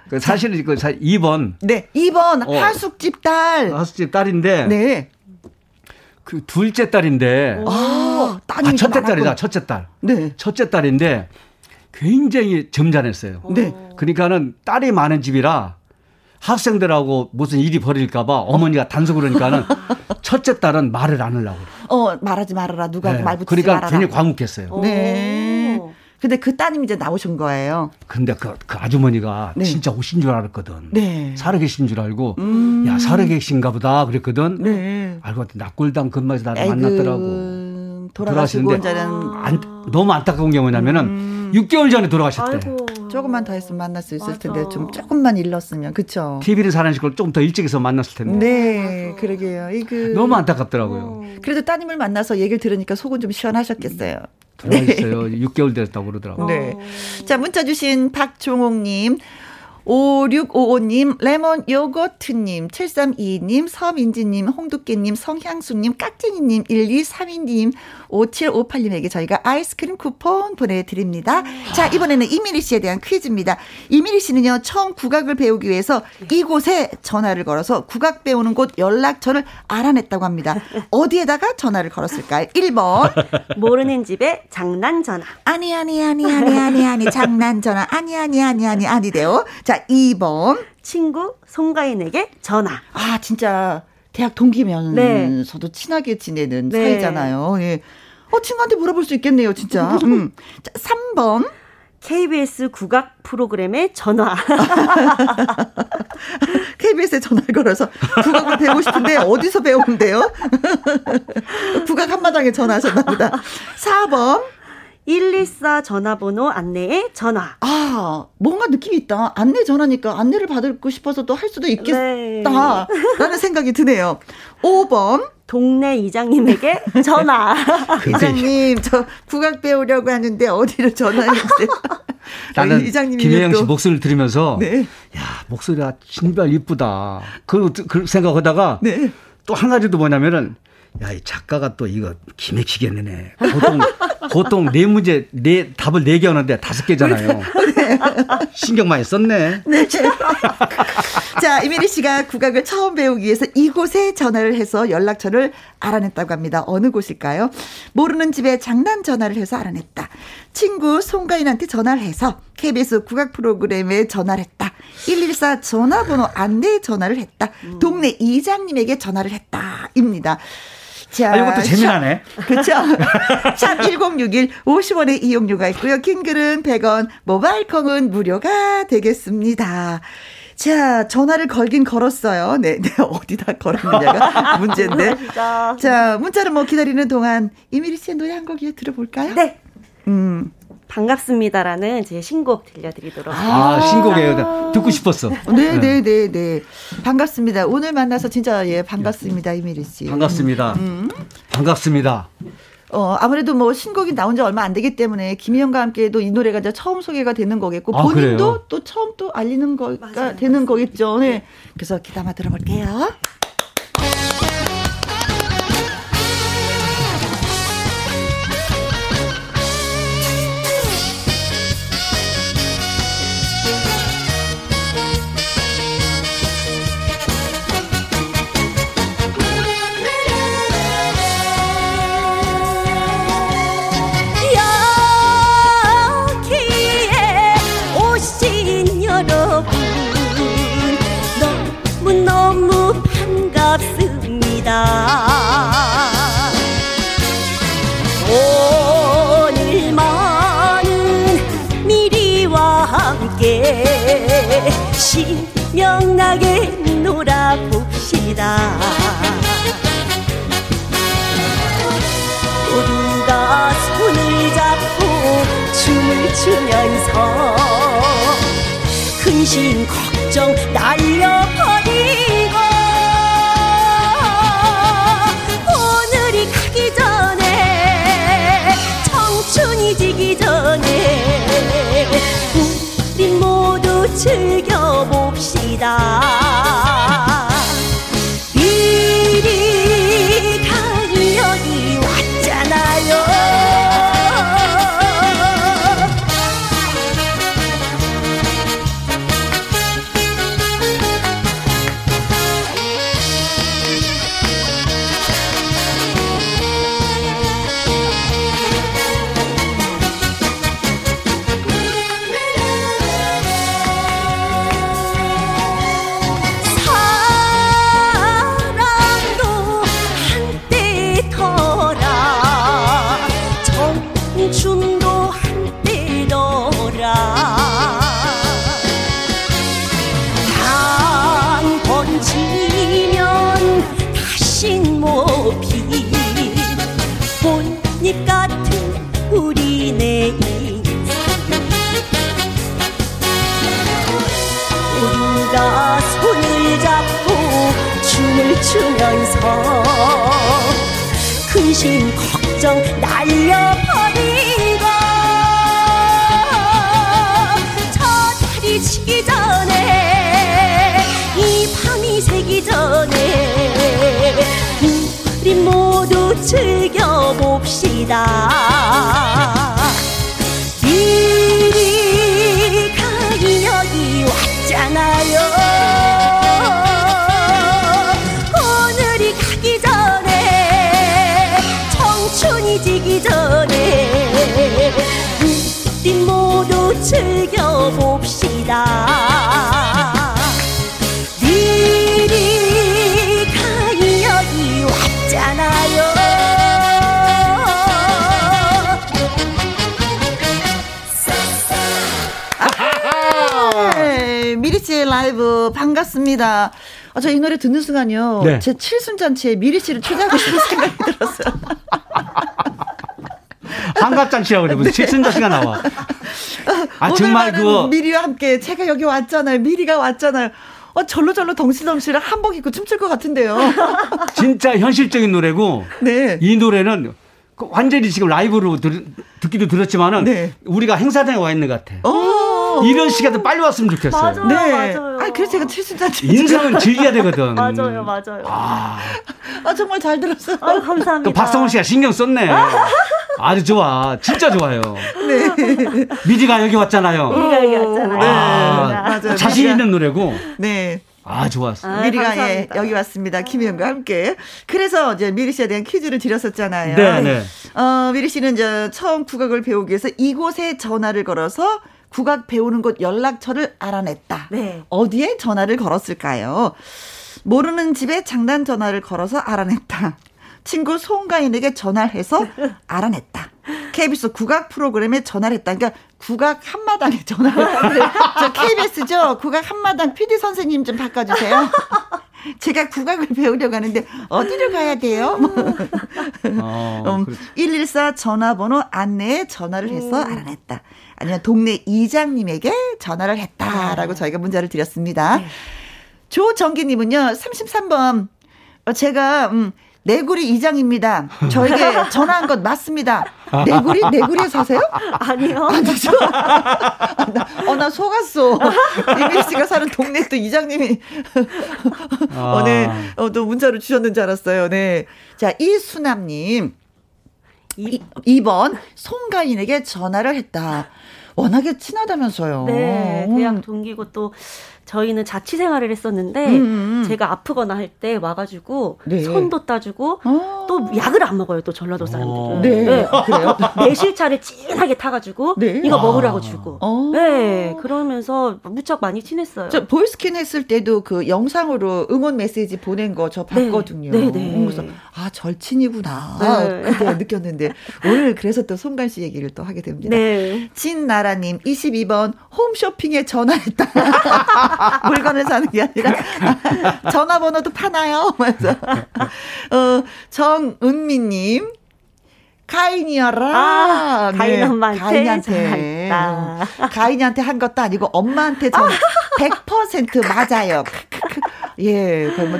그 사실은 그 2번 네. 2번, 어. 하숙집 딸. 하숙집 딸인데 네. 그 둘째 딸인데 아, 따님이 아, 첫째. 딸이다. 첫째 딸. 네. 첫째 딸인데 굉장히 점잖았어요. 네. 그러니까는 딸이 많은 집이라 학생들하고 무슨 일이 벌일까봐 어머니가 단속 그러니까는 첫째 딸은 말을 안 하려고. 어, 말하지 말아라. 누가 네. 말 붙이지 그러니까 말아라. 굉장히 과묵했어요. 네. 오. 근데 그 따님이 이제 나오신 거예요. 근데 그, 그 아주머니가 네. 진짜 오신 줄 알았거든. 네. 살아계신 줄 알고, 음. 야, 살아계신가 보다. 그랬거든. 네. 알고 봤더니 낙골당 근마에서 나를 만났더라고. 돌아가시고 돌아가시는데 안, 너무 안타까운 게 뭐냐면은 6개월 전에 돌아가셨대. 아이고. 조금만 더 했으면 만날 수 있을 맞아. 텐데 좀 조금만 일렀으면 그쵸? TV를 사는 걸 조금 더 일찍 해서 만났을 텐데. 네, 그러게요. 이그 너무 안타깝더라고요. 그래도 따님을 만나서 얘기를 들으니까 속은 좀 시원하셨겠어요. 돌아가셨어요. 6개월 됐다고 그러더라고요. 네. 자, 문자 주신 박종옥님. 5655님, 레몬 요거트님, 7322님, 서민지님, 홍두깨님, 성향수님, 깍쟁이님, 1232님, 5758님에게 저희가 아이스크림 쿠폰 보내드립니다. 자, 이번에는 이미리 씨에 대한 퀴즈입니다. 이미리 씨는요, 처음 국악을 배우기 위해서 이곳에 전화를 걸어서 국악 배우는 곳 연락처를 알아냈다고 합니다. 어디에다가 전화를 걸었을까요? 1번. 모르는 집에 장난 전화. 아니, 아니, 아니, 아니, 아니, 아니, 장난 전화. 아니, 아니, 아니, 아니, 아니래요. 자, 2번. 친구 송가인에게 전화. 아, 진짜 대학 동기면서도 친하게 지내는 네. 사이잖아요. 예. 어, 친구한테 물어볼 수 있겠네요, 진짜. 음. 자, 3번. KBS 국악 프로그램에 전화. KBS에 전화를 걸어서 국악을 배우고 싶은데 어디서 배우는데요? 국악 한마당에 전화하셨나 보다. 4번. 114 전화번호 안내에 전화. 아, 뭔가 느낌이 있다. 안내 전화니까 안내를 받고 싶어서 또 할 수도 있겠다. 네. 라는 생각이 드네요. 5번. 동네 이장님에게 전화. 이장님, 저 국악 배우려고 하는데 어디로 전화해주세요. 나는 이장님이 김혜영 씨 또- 목소리를 들으면서 네. 야 목소리가 진짜 이쁘다. 그, 그 생각하다가 네. 또한 가지도 뭐냐면은 야 이 작가가 또 이거 기맥히겠네. 보통 보통 네 문제 네 답을 네 개 하는데 다섯 개잖아요. 신경 많이 썼네. 네. 자, 이미리 씨가 국악을 처음 배우기 위해서 이곳에 전화를 해서 연락처를 알아냈다고 합니다. 어느 곳일까요? 모르는 집에 장난 전화를 해서 알아냈다. 친구 송가인한테 전화를 해서 KBS 국악 프로그램에 전화를 했다. 114 전화번호 안내 전화를 했다. 동네 이장님에게 전화를 했다. 입니다. 자, 아, 이것도 재미나네. 그렇죠. 샵 1061, 50원의 이용료가 있고요. 킹글은 100원, 모바일 콩은 무료가 되겠습니다. 자, 전화를 걸긴 걸었어요. 네, 네, 어디다 걸었느냐가 문제인데. 자, 문자를 뭐 기다리는 동안 이미리 씨의 노래 한 곡 들어볼까요? 네. 음. 반갑습니다라는 제 신곡 들려드리도록 아 신곡이에요. 듣고 싶었어. 네, 네, 네, 네. 반갑습니다. 오늘 만나서 진짜 예, 반갑습니다, 이미리 씨. 반갑습니다. 음. 반갑습니다. 어, 아무래도 뭐 신곡이 나온 지 얼마 안 되기 때문에 김희영과 함께도 이 노래가 이제 처음 소개가 되는 거겠고 아, 본인도 그래요? 또 처음 또 알리는 거가 맞아요. 되는 거겠죠. 네. 그래서 기다마 들어볼게요. 신명나게 놀아봅시다. 우리가 손을 잡고 춤을 추면서 근심 걱정 날려버리 즐겨봅시다 근심 걱정 날려버리고. 저 달이 치기 전에 이 밤이 새기 전에 우리 모두 즐겨봅시다. 반갑습니다. 아, 저 이 노래 듣는 순간요. 네. 제 칠순 잔치에 미리 씨를 초대하고 싶은 생각이 들었어요. 한갑잔치라고 그래 무슨 칠순자씨가 나와. 아 정말 그거 미리와 함께 제가 여기 왔잖아요. 미리가 왔잖아요. 어, 절로절로 덩실덩실 한복 입고 춤출 것 같은데요. 진짜 현실적인 노래고 네. 이 노래는 그 완전히 지금 라이브로 들, 듣기도 들었지만은 네. 우리가 행사장에 와 있는 것 같아. 어. 이런 시간도 빨리 왔으면 좋겠어요. 맞아요, 네. 맞아요. 아, 그래서 제가 칠순잔치. 인생은 즐겨야 되거든. 맞아요, 맞아요. 아, 아, 정말 잘 들었어요. 아유, 감사합니다. 그 박성훈 씨가 신경 썼네. 아주 좋아. 진짜 좋아요. 네. 미디가 여기 왔잖아요. 우리가 여기 왔잖아요. 아, 맞아요. 자신 미디가- 있는 노래고. 네. 아, 좋았어. 아, 미리가 예. 여기 왔습니다. 김희영과 함께. 그래서 이제 미리 씨에 대한 퀴즈를 드렸었잖아요. 네, 네. 어, 미리 씨는 이제 처음 국악을 배우기 위해서 이곳에 전화를 걸어서 국악 배우는 곳 연락처를 알아냈다. 네. 어디에 전화를 걸었을까요? 모르는 집에 장난 전화를 걸어서 알아냈다. 친구 송가인에게 전화해서 알아냈다. KBS 국악 프로그램에 전화를 했다. 그러니까 국악 한마당에 전화를. 저 KBS죠? 국악 한마당 PD 선생님 좀 바꿔주세요. 제가 국악을 배우려고 하는데 어디로 가야 돼요? 어, 음, 그렇지. 114 전화번호 안내에 전화를 해서 알아냈다. 아니면 동네 이장님에게 전화를 했다라고 저희가 문자를 드렸습니다. 조정기님은요, 33번. 어, 제가, 음, 내구리 이장입니다. 저에게 전화한 것 맞습니다. 내구리? 내구리에 사세요? 아니요. 아니죠. 나, 어, 나 속았어. 이민 씨가 사는 동네 또 이장님이 아. 어, 네, 어, 또 문자를 주셨는 줄 알았어요. 네. 자, 이수남님. 이, 2번, 송가인에게 전화를 했다. 워낙에 친하다면서요. 네, 음. 대학 동기고 또 저희는 자취 생활을 했었는데 음, 음. 제가 아프거나 할 때 와가지고 네. 손도 따주고 어. 또 약을 안 먹어요 또 전라도 사람들은 네. 그래요? 매실차를 진하게 타가지고 네. 이거 아. 먹으라고 주고 어. 네 그러면서 무척 많이 친했어요. 저 보이스킨 했을 때도 그 영상으로 응원 메시지 보낸 거저 네. 봤거든요. 네, 네. 그래서 아 절친이구나 네. 그때 느꼈는데 오늘 그래서 또 송간 씨 얘기를 또 하게 됩니다. 네. 진나라님 22번 홈쇼핑에 전화했다. 물건을 사는 게 아니라 전화번호도 파나요? 맞아. 어, 정 은미님. 가인이어라. 아, 가인 엄마한테 가인한테. 가인이한테 한 것도 아니고 엄마한테 전 100% 맞아요. 예, 뭐,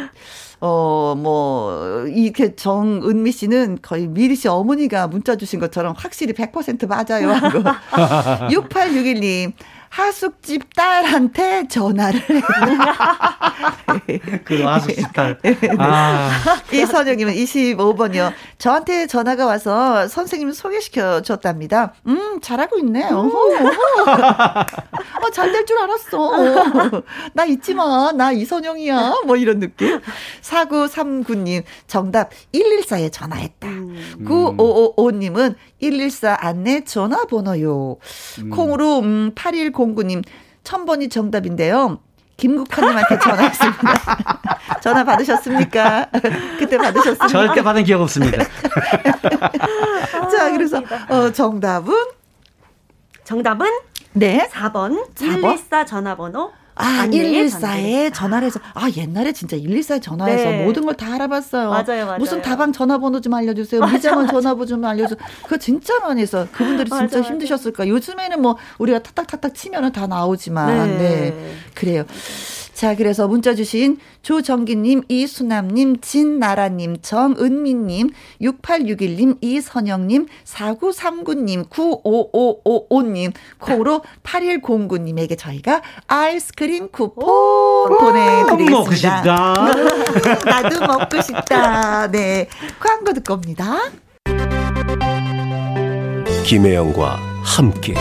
어, 뭐, 이렇게 정은미 씨는 거의 미리 씨 어머니가 문자 주신 것처럼 확실히 100% 맞아요. 하고. 6861님. 하숙집 딸한테 전화를 그 아수 식달. 아, 이선영님은 25번이요. 저한테 전화가 와서 선생님 소개시켜 줬답니다. 음, 잘하고 있네. 어, 잘될 줄 알았어. 나 잊지 마. 나 이선영이야. 뭐 이런 느낌. 4939님, 정답 114에 전화했다. 음. 9555님은 114 안내 전화번호요. 콩으로 음, 8109님 1000번이 정답인데요. 김국환님한테 전화했습니다. 전화 받으셨습니까? 그때 받으셨습니까? 절대 받은 기억 없습니다. 자, 그래서 어, 정답은 정답은 네. 4번 4번? 114 전화번호 아, 안내에 114에 전화를 해서 아, 옛날에 진짜 114에 전화해서 네. 모든 걸 다 알아봤어요. 맞아요, 맞아요. 무슨 다방 전화번호 좀 알려주세요. 미장원 전화번호 좀 알려주세요. 그거 진짜 많이 해서 그분들이 진짜 맞아, 맞아. 힘드셨을까. 요즘에는 뭐 우리가 탁탁탁탁 치면은 다 나오지만. 네. 네. 그래요. 자, 그래서 문자 주신 조정기님, 이수남님, 진나라님, 정은미님, 6861님, 이선영님, 4939님, 95555님, 콩으로 8109님에게 저희가 아이스크림 쿠폰 보내드리겠습니다. 먹고 싶다. 나도 먹고 싶다. 네. 광고 듣고 옵니다. 김혜영과 함께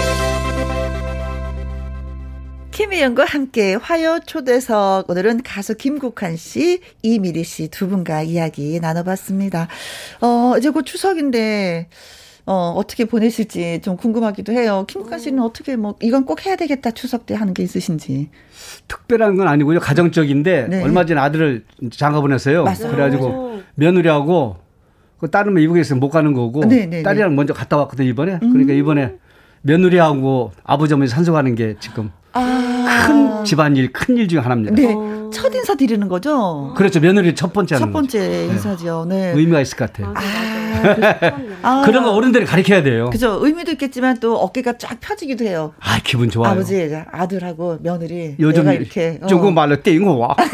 김혜영과 함께 화요 초대석 오늘은 가수 김국환 씨, 이미리 씨 두 분과 이야기 나눠봤습니다. 어 이제 곧 추석인데 어 어떻게 보내실지 좀 궁금하기도 해요. 김국환 씨는 어떻게 뭐 이건 꼭 해야 되겠다 추석 때 하는 게 있으신지. 특별한 건 아니고요. 가정적인데 네. 얼마 전에 아들을 장가 보냈어요. 맞아요. 그래가지고 며느리하고 그 딸은 이북에 있으면 못 가는 거고 네, 네, 딸이랑 먼저 갔다 왔거든요 이번에. 그러니까 이번에 며느리하고 아버지 어머니 산소 가는 게 지금 큰 집안일 큰 일 중에 하나입니다. 네. 첫 인사 드리는 거죠? 그렇죠 며느리 첫 번째 하는 첫 번째 인사죠. 네. 거죠. 의미가 있을 것 같아요. 아, 그런 거 어른들이 가르쳐야 돼요. 그죠. 의미도 있겠지만 또 어깨가 쫙 펴지기도 해요. 아 기분 좋아요. 아버지, 아들하고 며느리. 요즘 내가 이렇게. 어, 중국 말로 띵호 와.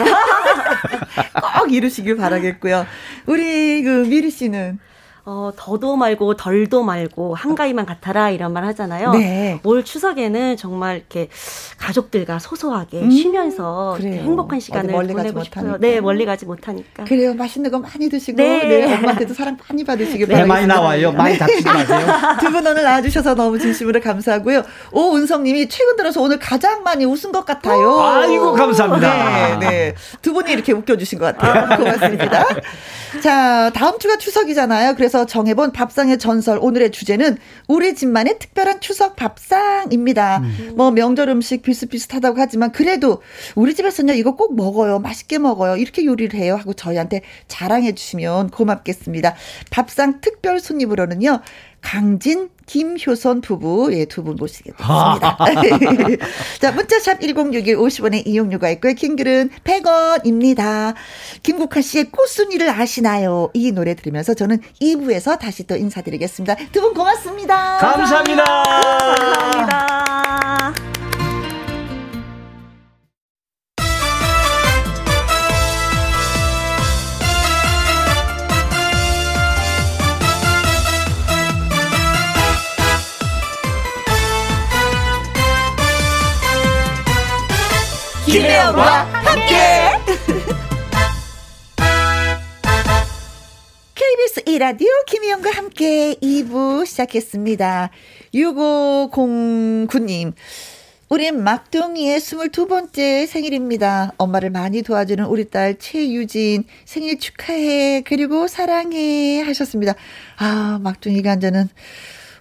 꼭 이루시길 바라겠고요. 우리 그 미리 씨는. 어, 더도 말고 덜도 말고 한가위만 같아라 이런 말 하잖아요. 네. 올 추석에는 정말 이렇게 가족들과 소소하게 음, 쉬면서. 행복한 시간을 멀리 가지 보내고 싶어요. 못하니까. 네, 멀리 가지 못하니까. 그래요. 맛있는 거 많이 드시고. 네. 네. 엄마한테도 사랑 많이 받으시길 네, 바라겠습니다. 많이 나와요. 많이 닥치지 마세요. 두 분 오늘 나와주셔서 너무 진심으로 감사하고요. 오은성님이 최근 들어서 오늘 가장 많이 웃은 것 같아요. 아이고, 감사합니다. 네, 네. 두 분이 이렇게 웃겨주신 것 같아요. 고맙습니다. 자, 다음 주가 추석이잖아요. 그래서 정해본 밥상의 전설 오늘의 주제는 우리 집만의 특별한 추석 밥상입니다. 뭐 명절 음식 비슷비슷하다고 하지만 그래도 우리 집에서는요 이거 꼭 먹어요. 맛있게 먹어요. 이렇게 요리를 해요. 하고 저희한테 자랑해 주시면 고맙겠습니다. 밥상 특별 손님으로는요. 강진, 김효선 부부, 예, 두 분 모시겠습니다. 자, 문자샵 1061 50원의 이용료가 있고요. 킹글은 100원입니다. 김국화 씨의 꽃순이를 아시나요? 이 노래 들으면서 저는 2부에서 다시 또 인사드리겠습니다. 두 분 고맙습니다. 감사합니다. 감사합니다. 김혜영과 함께. KBS 1라디오 김혜영과 함께 2부 시작했습니다. 6509님. 우린 막둥이의 22번째 생일입니다. 엄마를 많이 도와주는 우리 딸 최유진 생일 축하해. 그리고 사랑해. 하셨습니다. 아, 막둥이가 이제는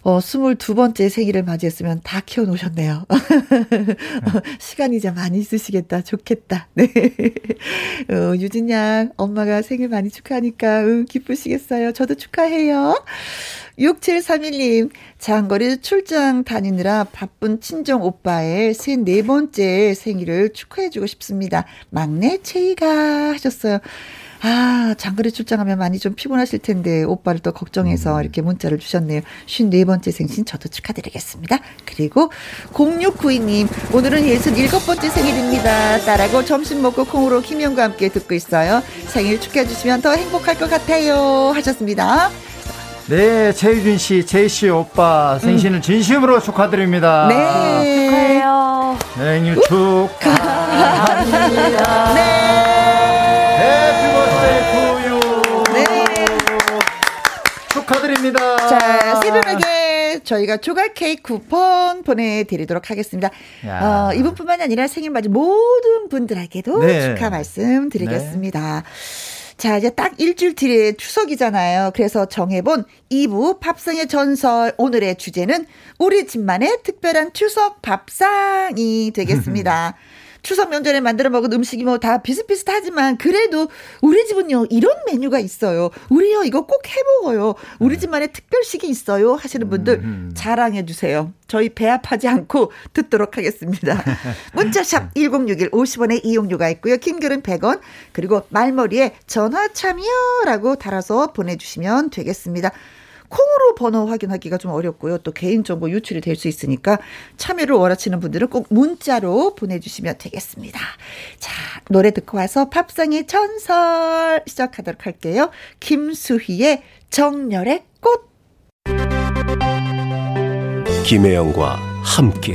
어, 22번째 생일을 맞이했으면 다 키워놓으셨네요. 시간이 이제 많이 있으시겠다. 좋겠다. 네. 어, 유진 양, 엄마가 생일 많이 축하하니까, 응, 기쁘시겠어요. 저도 축하해요. 6731님, 장거리 출장 다니느라 바쁜 친정 오빠의 새네 번째 생일을 축하해주고 싶습니다. 막내 채이가 하셨어요. 아, 장거리 출장하면 많이 좀 피곤하실 텐데, 오빠를 또 걱정해서 이렇게 문자를 주셨네요. 54번째 생신 저도 축하드리겠습니다. 그리고 0692님, 오늘은 67번째 생일입니다. 딸하고 점심 먹고 콩으로 김영과 함께 듣고 있어요. 생일 축하해 주시면 더 행복할 것 같아요. 하셨습니다. 네, 최유준 씨, 제이 씨 오빠 생신을 진심으로 축하드립니다. 네. 축하해요. 생일 축하합니다. 해 축하드립니다. 자, 세 분에게 저희가 조각 케이크 쿠폰 보내드리도록 하겠습니다. 야. 어, 이분뿐만이 아니라 생일 맞은 모든 분들에게도 네. 축하 말씀 드리겠습니다. 자, 이제 딱 일주일 뒤에 추석이잖아요. 그래서 정해본 2부 밥상의 전설. 오늘의 주제는 우리 집만의 특별한 추석 밥상이 되겠습니다. 추석 명절에 만들어 먹은 음식이 뭐 다 비슷비슷하지만 그래도 우리 집은요 이런 메뉴가 있어요. 우리요 이거 꼭 해 먹어요. 우리 집만의 특별식이 있어요. 하시는 분들 자랑해 주세요. 저희 배합하지 않고 듣도록 하겠습니다. 문자샵 1061 50원의 이용료가 있고요. 킹글은 100원 그리고 말머리에 전화 참여라고 달아서 보내주시면 되겠습니다. 콩으로 번호 확인하기가 좀 어렵고요. 또 개인정보 유출이 될 수 있으니까 참여를 원하시는 분들은 꼭 문자로 보내주시면 되겠습니다. 자, 노래 듣고 와서 팝상의 전설 시작하도록 할게요. 김수희의 정열의 꽃. 김혜영과 함께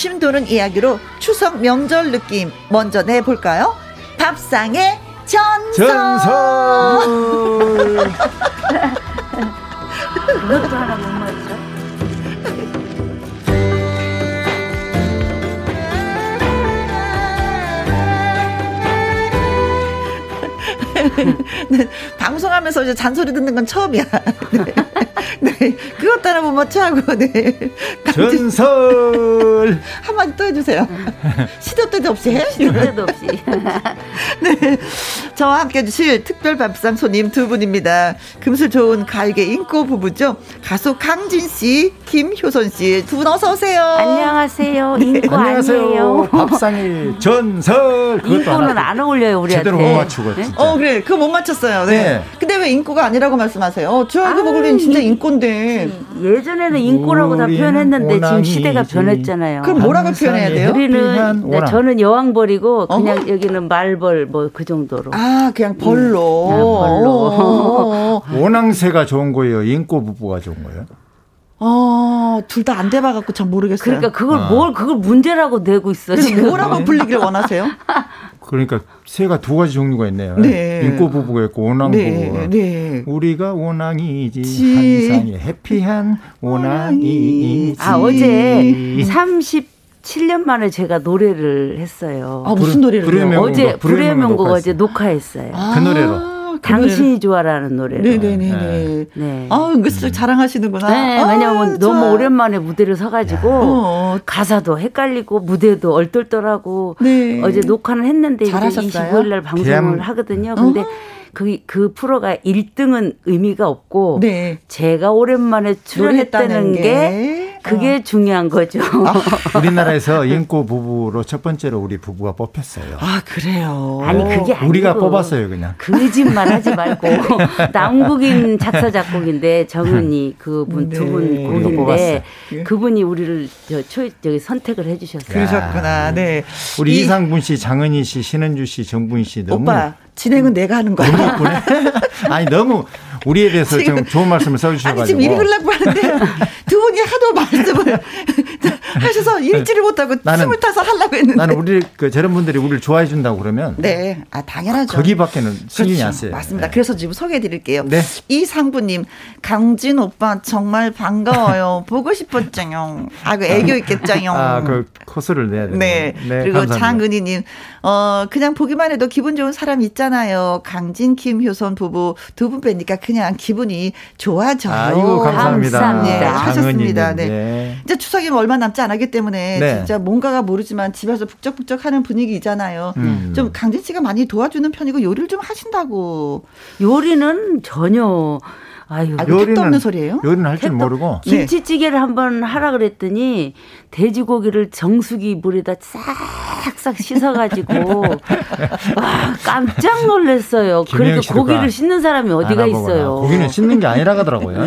군침 도는 이야기로 추석 명절 느낌 먼저 내볼까요? 밥상의 전설. 전설. 그것도 하나 못 맞죠? 네, 방송하면서 이제 잔소리 듣는 건 처음이야. 네, 네 그것 따라 못 맞춰 하고 네. 전설. 한마디 또 해주세요. 시도 때도 없이 해. 시도 때도 없이. 네. 저와 함께 해주실 특별 밥상 손님 두 분입니다. 금슬 좋은 갈개 인꼬 부부죠. 가수 강진 씨, 김효선 씨 두 분 어서 오세요. 안녕하세요. 인고 안녕하세요. 아니에요. 밥상의 전설. 그것도 인고는 하나 안 어울려요 우리한테. 제대로 못 맞추고 네? 진짜. 어, 그래. 그거 못 맞췄어요. 네. 네. 근데 왜 인꼬가 아니라고 말씀하세요? 저 알고 아유, 보기엔 진짜 이- 인꼬인데. 예전에는 인고라고 다 표현했는데 지금. 시대가 변했잖아요. 그럼 뭐라고 표현해야 돼요? 우리는 오랑. 저는 여왕벌이고 그냥 어허. 여기는 말벌 뭐 그 정도로. 아, 그냥 벌로. 아, 벌로. 어, 오낭새가 좋은 거예요. 인꼬 부부가 좋은 거예요. 어, 둘 다 안 돼봐갖고 잘 모르겠어요. 그러니까 그걸 아. 뭘 그걸 문제라고 내고 있어 지금. 뭐라고 불리길 원하세요? 그러니까 새가 두 가지 종류가 있네요. 네. 인꼬 부부가 있고 오낭 네, 부부가. 네. 우리가 오낭이지 지. 한상의 해피한 오낭이지. 아 어제 37년 만에 제가 노래를 했어요. 아, 무슨 노래를 불의? 명곡. 어제 불의 명곡 어제 녹화했어요. 녹화했어요. 아, 그 노래로. 그 당신이 좋아라는 노래로. 네네네네. 네. 아, 은근슬 자랑하시는구나. 네, 아, 왜냐면 좋아. 너무 오랜만에 무대를 서가지고 어, 가사도 헷갈리고 무대도 얼떨떨하고 네. 어제 녹화는 했는데 이제 잘하셨어요? 25일 날 방송을 대한- 하거든요. 근데 그, 그 프로가 1등은 의미가 없고 네. 제가 오랜만에 출연했다는 게, 게. 그게 중요한 거죠. 우리나라에서 인꼬 부부로 첫 번째로 우리 부부가 뽑혔어요. 아, 그래요. 아니 그게 아니고 우리가 뽑았어요, 그냥. 거짓말 하지 말고 남국인 작사 작곡인데 정은이 그분 두분 네. 곡인데. 그분이 우리를 저 초, 저기 선택을 해주셨어요. 그러셨구나. 네. 우리 이- 이상분 씨, 장은희 씨, 신은주 씨, 정분 씨 너무 오빠, 진행은 내가 하는 거야. 아니 너무 우리에 대해서 지금- 좀 좋은 말씀을 써주셔가지고 아니 지금 읽으려고 하는데 두 분이 하도 말씀을 하셔서 읽지를 못하고 나는- 숨을 타서 하려고 했는데. 나는 우리 그 저런 분들이 우리를 좋아해 준다고 그러면 네, 아 당연하죠. 거기밖에는 신경이 그렇죠. 안 쓰여요. 맞습니다. 네. 그래서 지금 소개해드릴게요. 네. 이상부님, 강진 오빠 정말 반가워요. 보고 싶었죠요. 아그 애교 있겠죠요. 아, 그 코스를 내야 돼요. 네. 그리고 감사합니다. 장은희님, 어, 그냥 보기만 해도 기분 좋은 사람 있잖아요. 강진, 김, 효선 부부 두 분 뵈니까 그냥 기분이 좋아져요. 아이고 감사합니다. 감사합니다. 네, 하셨습니다. 네. 네. 이제 추석이면 얼마 남지 않았기 때문에 네. 진짜 뭔가가 모르지만 집에서 북적북적 하는 분위기잖아요. 음. 좀 강진 씨가 많이 도와주는 편이고 요리를 좀 하신다고. 요리는 전혀 아유 아, 택도 없는 소리예요? 요리는 할 줄 모르고 네. 김치찌개를 한번 하라 그랬더니 돼지고기를 정수기 물에다 싹싹 씻어가지고 와 깜짝 놀랐어요. 씨도 고기를 그 씻는 사람이 어디가 있어요. 고기는 씻는 게 아니라 하더라고요.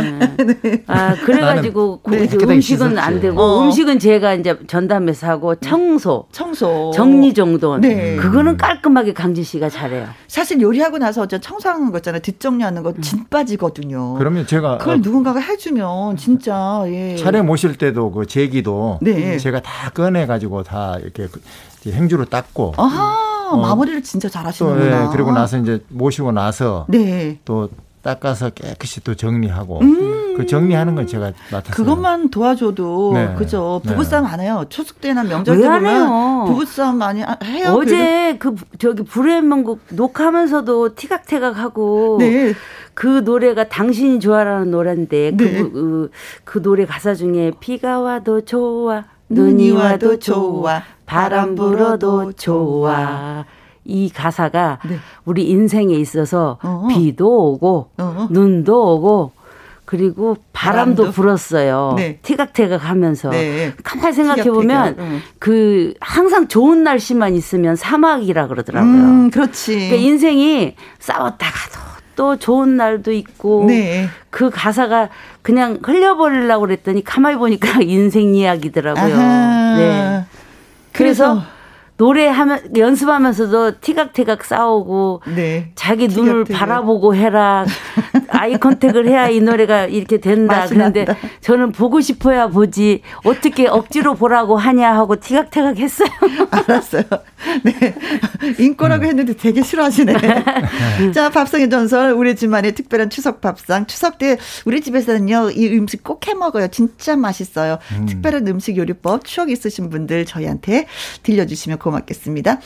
아 그래가지고 고- 네, 음식은. 안 되고 어. 음식은 제가 이제 전담해서 하고 청소 청소. 정리 정돈 네. 그거는 깔끔하게 강진 씨가 잘해요. 사실 요리하고 나서 저 청소하는 거 있잖아요. 뒷정리하는 거 진 빠지거든요. 그러면 제가 그걸 어, 누군가가 해주면 진짜 예. 차례 모실 때도 그 제기도 네. 제가 다 꺼내 가지고 다 이렇게 그 행주로 닦고 아하 어. 마무리를 진짜 또 잘하시는구나. 예, 그리고 나서 이제 모시고 나서 네. 또 닦아서 깨끗이 또 정리하고 음. 그 정리하는 건 제가 맡았어요. 그것만 도와줘도 네. 그죠 네. 부부싸움 안 해요 추석 때나 명절 때 보면? 부부싸움 많이 하- 해요 어제 그 저기 불의 명곡 녹화하면서도 티각태각하고 그래도. 네그 노래가 당신이 좋아라는 노래인데 네. 그, 그, 그 노래 가사 중에 비가 와도 좋아 눈이 와도 좋아, 바람 불어도 좋아 이 가사가 네. 우리 인생에 있어서 어. 비도 오고 어. 눈도 오고 그리고 바람도, 바람도. 불었어요. 네. 티각태각 하면서. 네. 가만히 생각해 보면 응. 그 항상 좋은 날씨만 있으면 사막이라 그러더라고요. 음 그렇지 그러니까 인생이 싸웠다가도 또 좋은 날도 있고 네. 그 가사가 그냥 흘려버리려고 그랬더니 가만히 보니까 인생 이야기더라고요. 아하. 네. 그래서 노래하면 연습하면서도 티각티각 싸우고 네 자기 눈을 티격태격. 바라보고 해라. 아이 컨택을 해야 이 노래가 이렇게 된다. 그런데 난다. 저는 보고 싶어야 보지 어떻게 억지로 보라고 하냐 하고 티각태각 했어요. 알았어요. 네. 인꼬라고 했는데 되게 싫어하시네. 자, 밥상의 전설, 우리 집만의 특별한 추석 밥상. 추석 때 우리 집에서는요, 이 음식 꼭 해 먹어요. 진짜 맛있어요. 특별한 음식 요리법, 추억 있으신 분들 저희한테 들려 주시면 고맙겠습니다.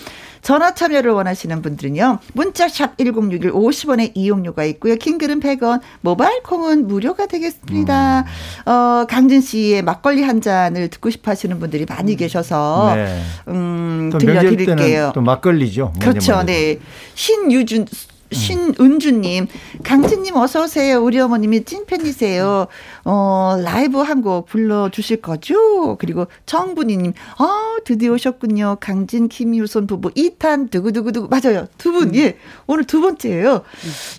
전화 참여를 원하시는 분들은요, 문자샵 1061 50원의 이용료가 있고요. 킹글은 100원, 모바일 콩은 무료가 되겠습니다. 어, 강진 씨의 막걸리 한 잔을 듣고 싶어 하시는 분들이 많이 계셔서, 네. 음, 들려 드릴게요. 때는 또 막걸리죠. 그렇죠. 네. 신유준 신은주님, 강진님 어서 오세요. 우리 어머님이 찐팬이세요. 어 라이브 한 곡 불러 주실 거죠? 그리고 정분이님, 아 드디어 오셨군요. 강진 김유손 부부 2탄 두구두구두구 맞아요. 두 분, 예 오늘 두 번째예요.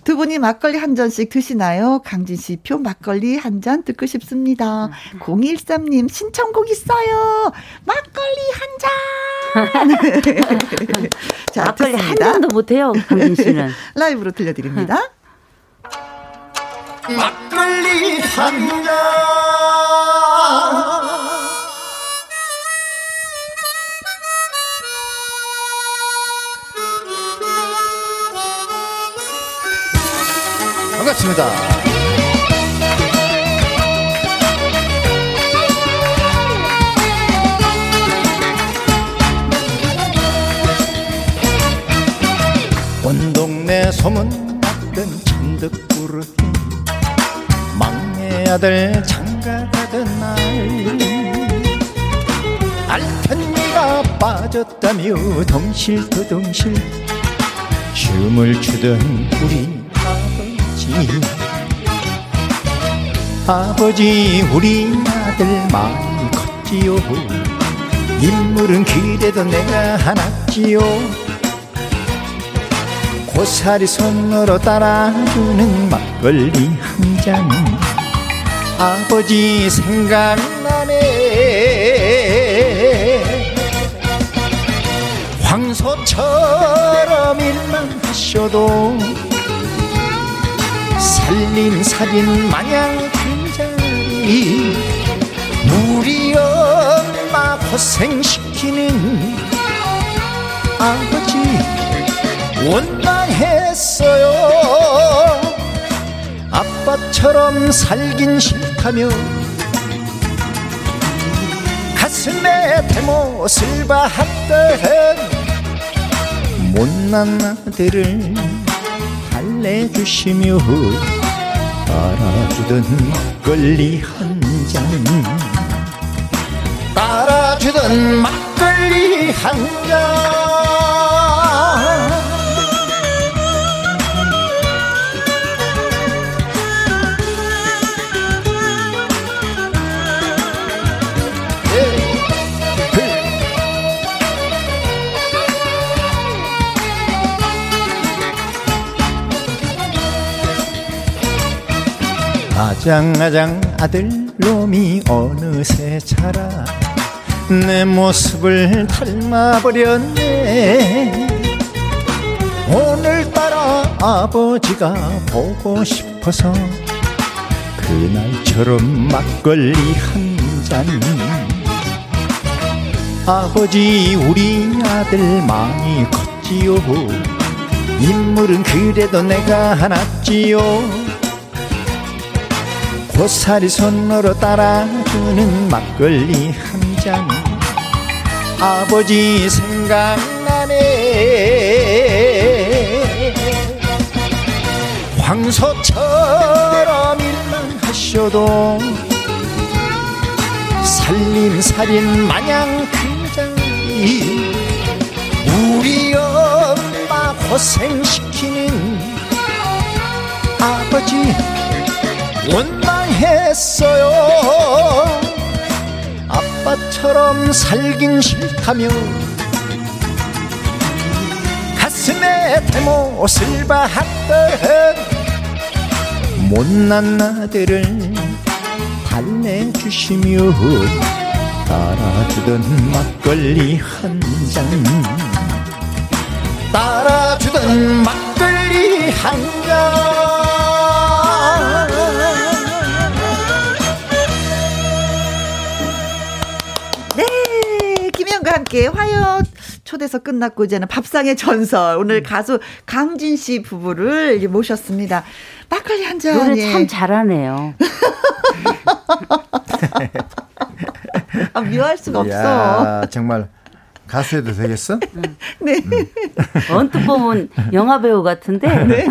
두 분이 막걸리 한 잔씩 드시나요? 강진 씨 표 막걸리 한 잔 듣고 싶습니다. 013님 신청곡 있어요. 막걸리 한 잔. 자, 막걸리 한 듣습니다. 잔도 못해요, 강진 씨는. 라이브로 들려드립니다. 막걸리 한 잔. 반갑습니다. 동네 소문 났던 천덕꾸러기 막내 아들 장가가던 날. 알텐니가 빠졌다며 덩실터덩실 춤을 추던 우리 아버지. 아버지 우리 아들 많이 컸지요. 인물은 그래도 내가 하나지요 고사리 손으로 따라주는 막걸리 한 잔 아버지 생각나네. 황소처럼 일만 하셔도 살림살인 마냥 그 자리 우리 엄마 고생시키는 아버지 원망 했어요. 아빠처럼 살긴 싫다며 가슴에 대못을 박던 못난 아들을 달래주시며 따라주던 막걸리 한 잔. 따라주던 막걸리 한잔 아장아장 아들 놈이 어느새 자라. 내 모습을 닮아버렸네. 오늘따라 아버지가 보고 싶어서 그날처럼 막걸리 한 잔. 아버지 우리 아들 많이 컸지요. 인물은 그래도 내가 하났지요 고사리 손으로 따라주는 막걸리 한 잔. 아버지 생각나네. 황소처럼 일만 하셔도 살림살인 마냥 굉장히 우리 엄마 고생시키는 아버지 원망 했어요. 아빠처럼 살긴 싫다며 가슴에 대못을 박던 못난 아들을 달래주시며 따라주던 막걸리 한 잔. 따라주던 막걸리 한잔 함께 화요 초대서 끝났고 이제는 밥상의 전설 음. 오늘 가수 강진 씨 부부를 모셨습니다. 막걸리 한 잔. 노래 예. 참 잘하네요. 아, 묘할 수가 없어. 야, 정말 가수 해도 되겠어? 네. 언뜻 보면 영화 배우 같은데 네.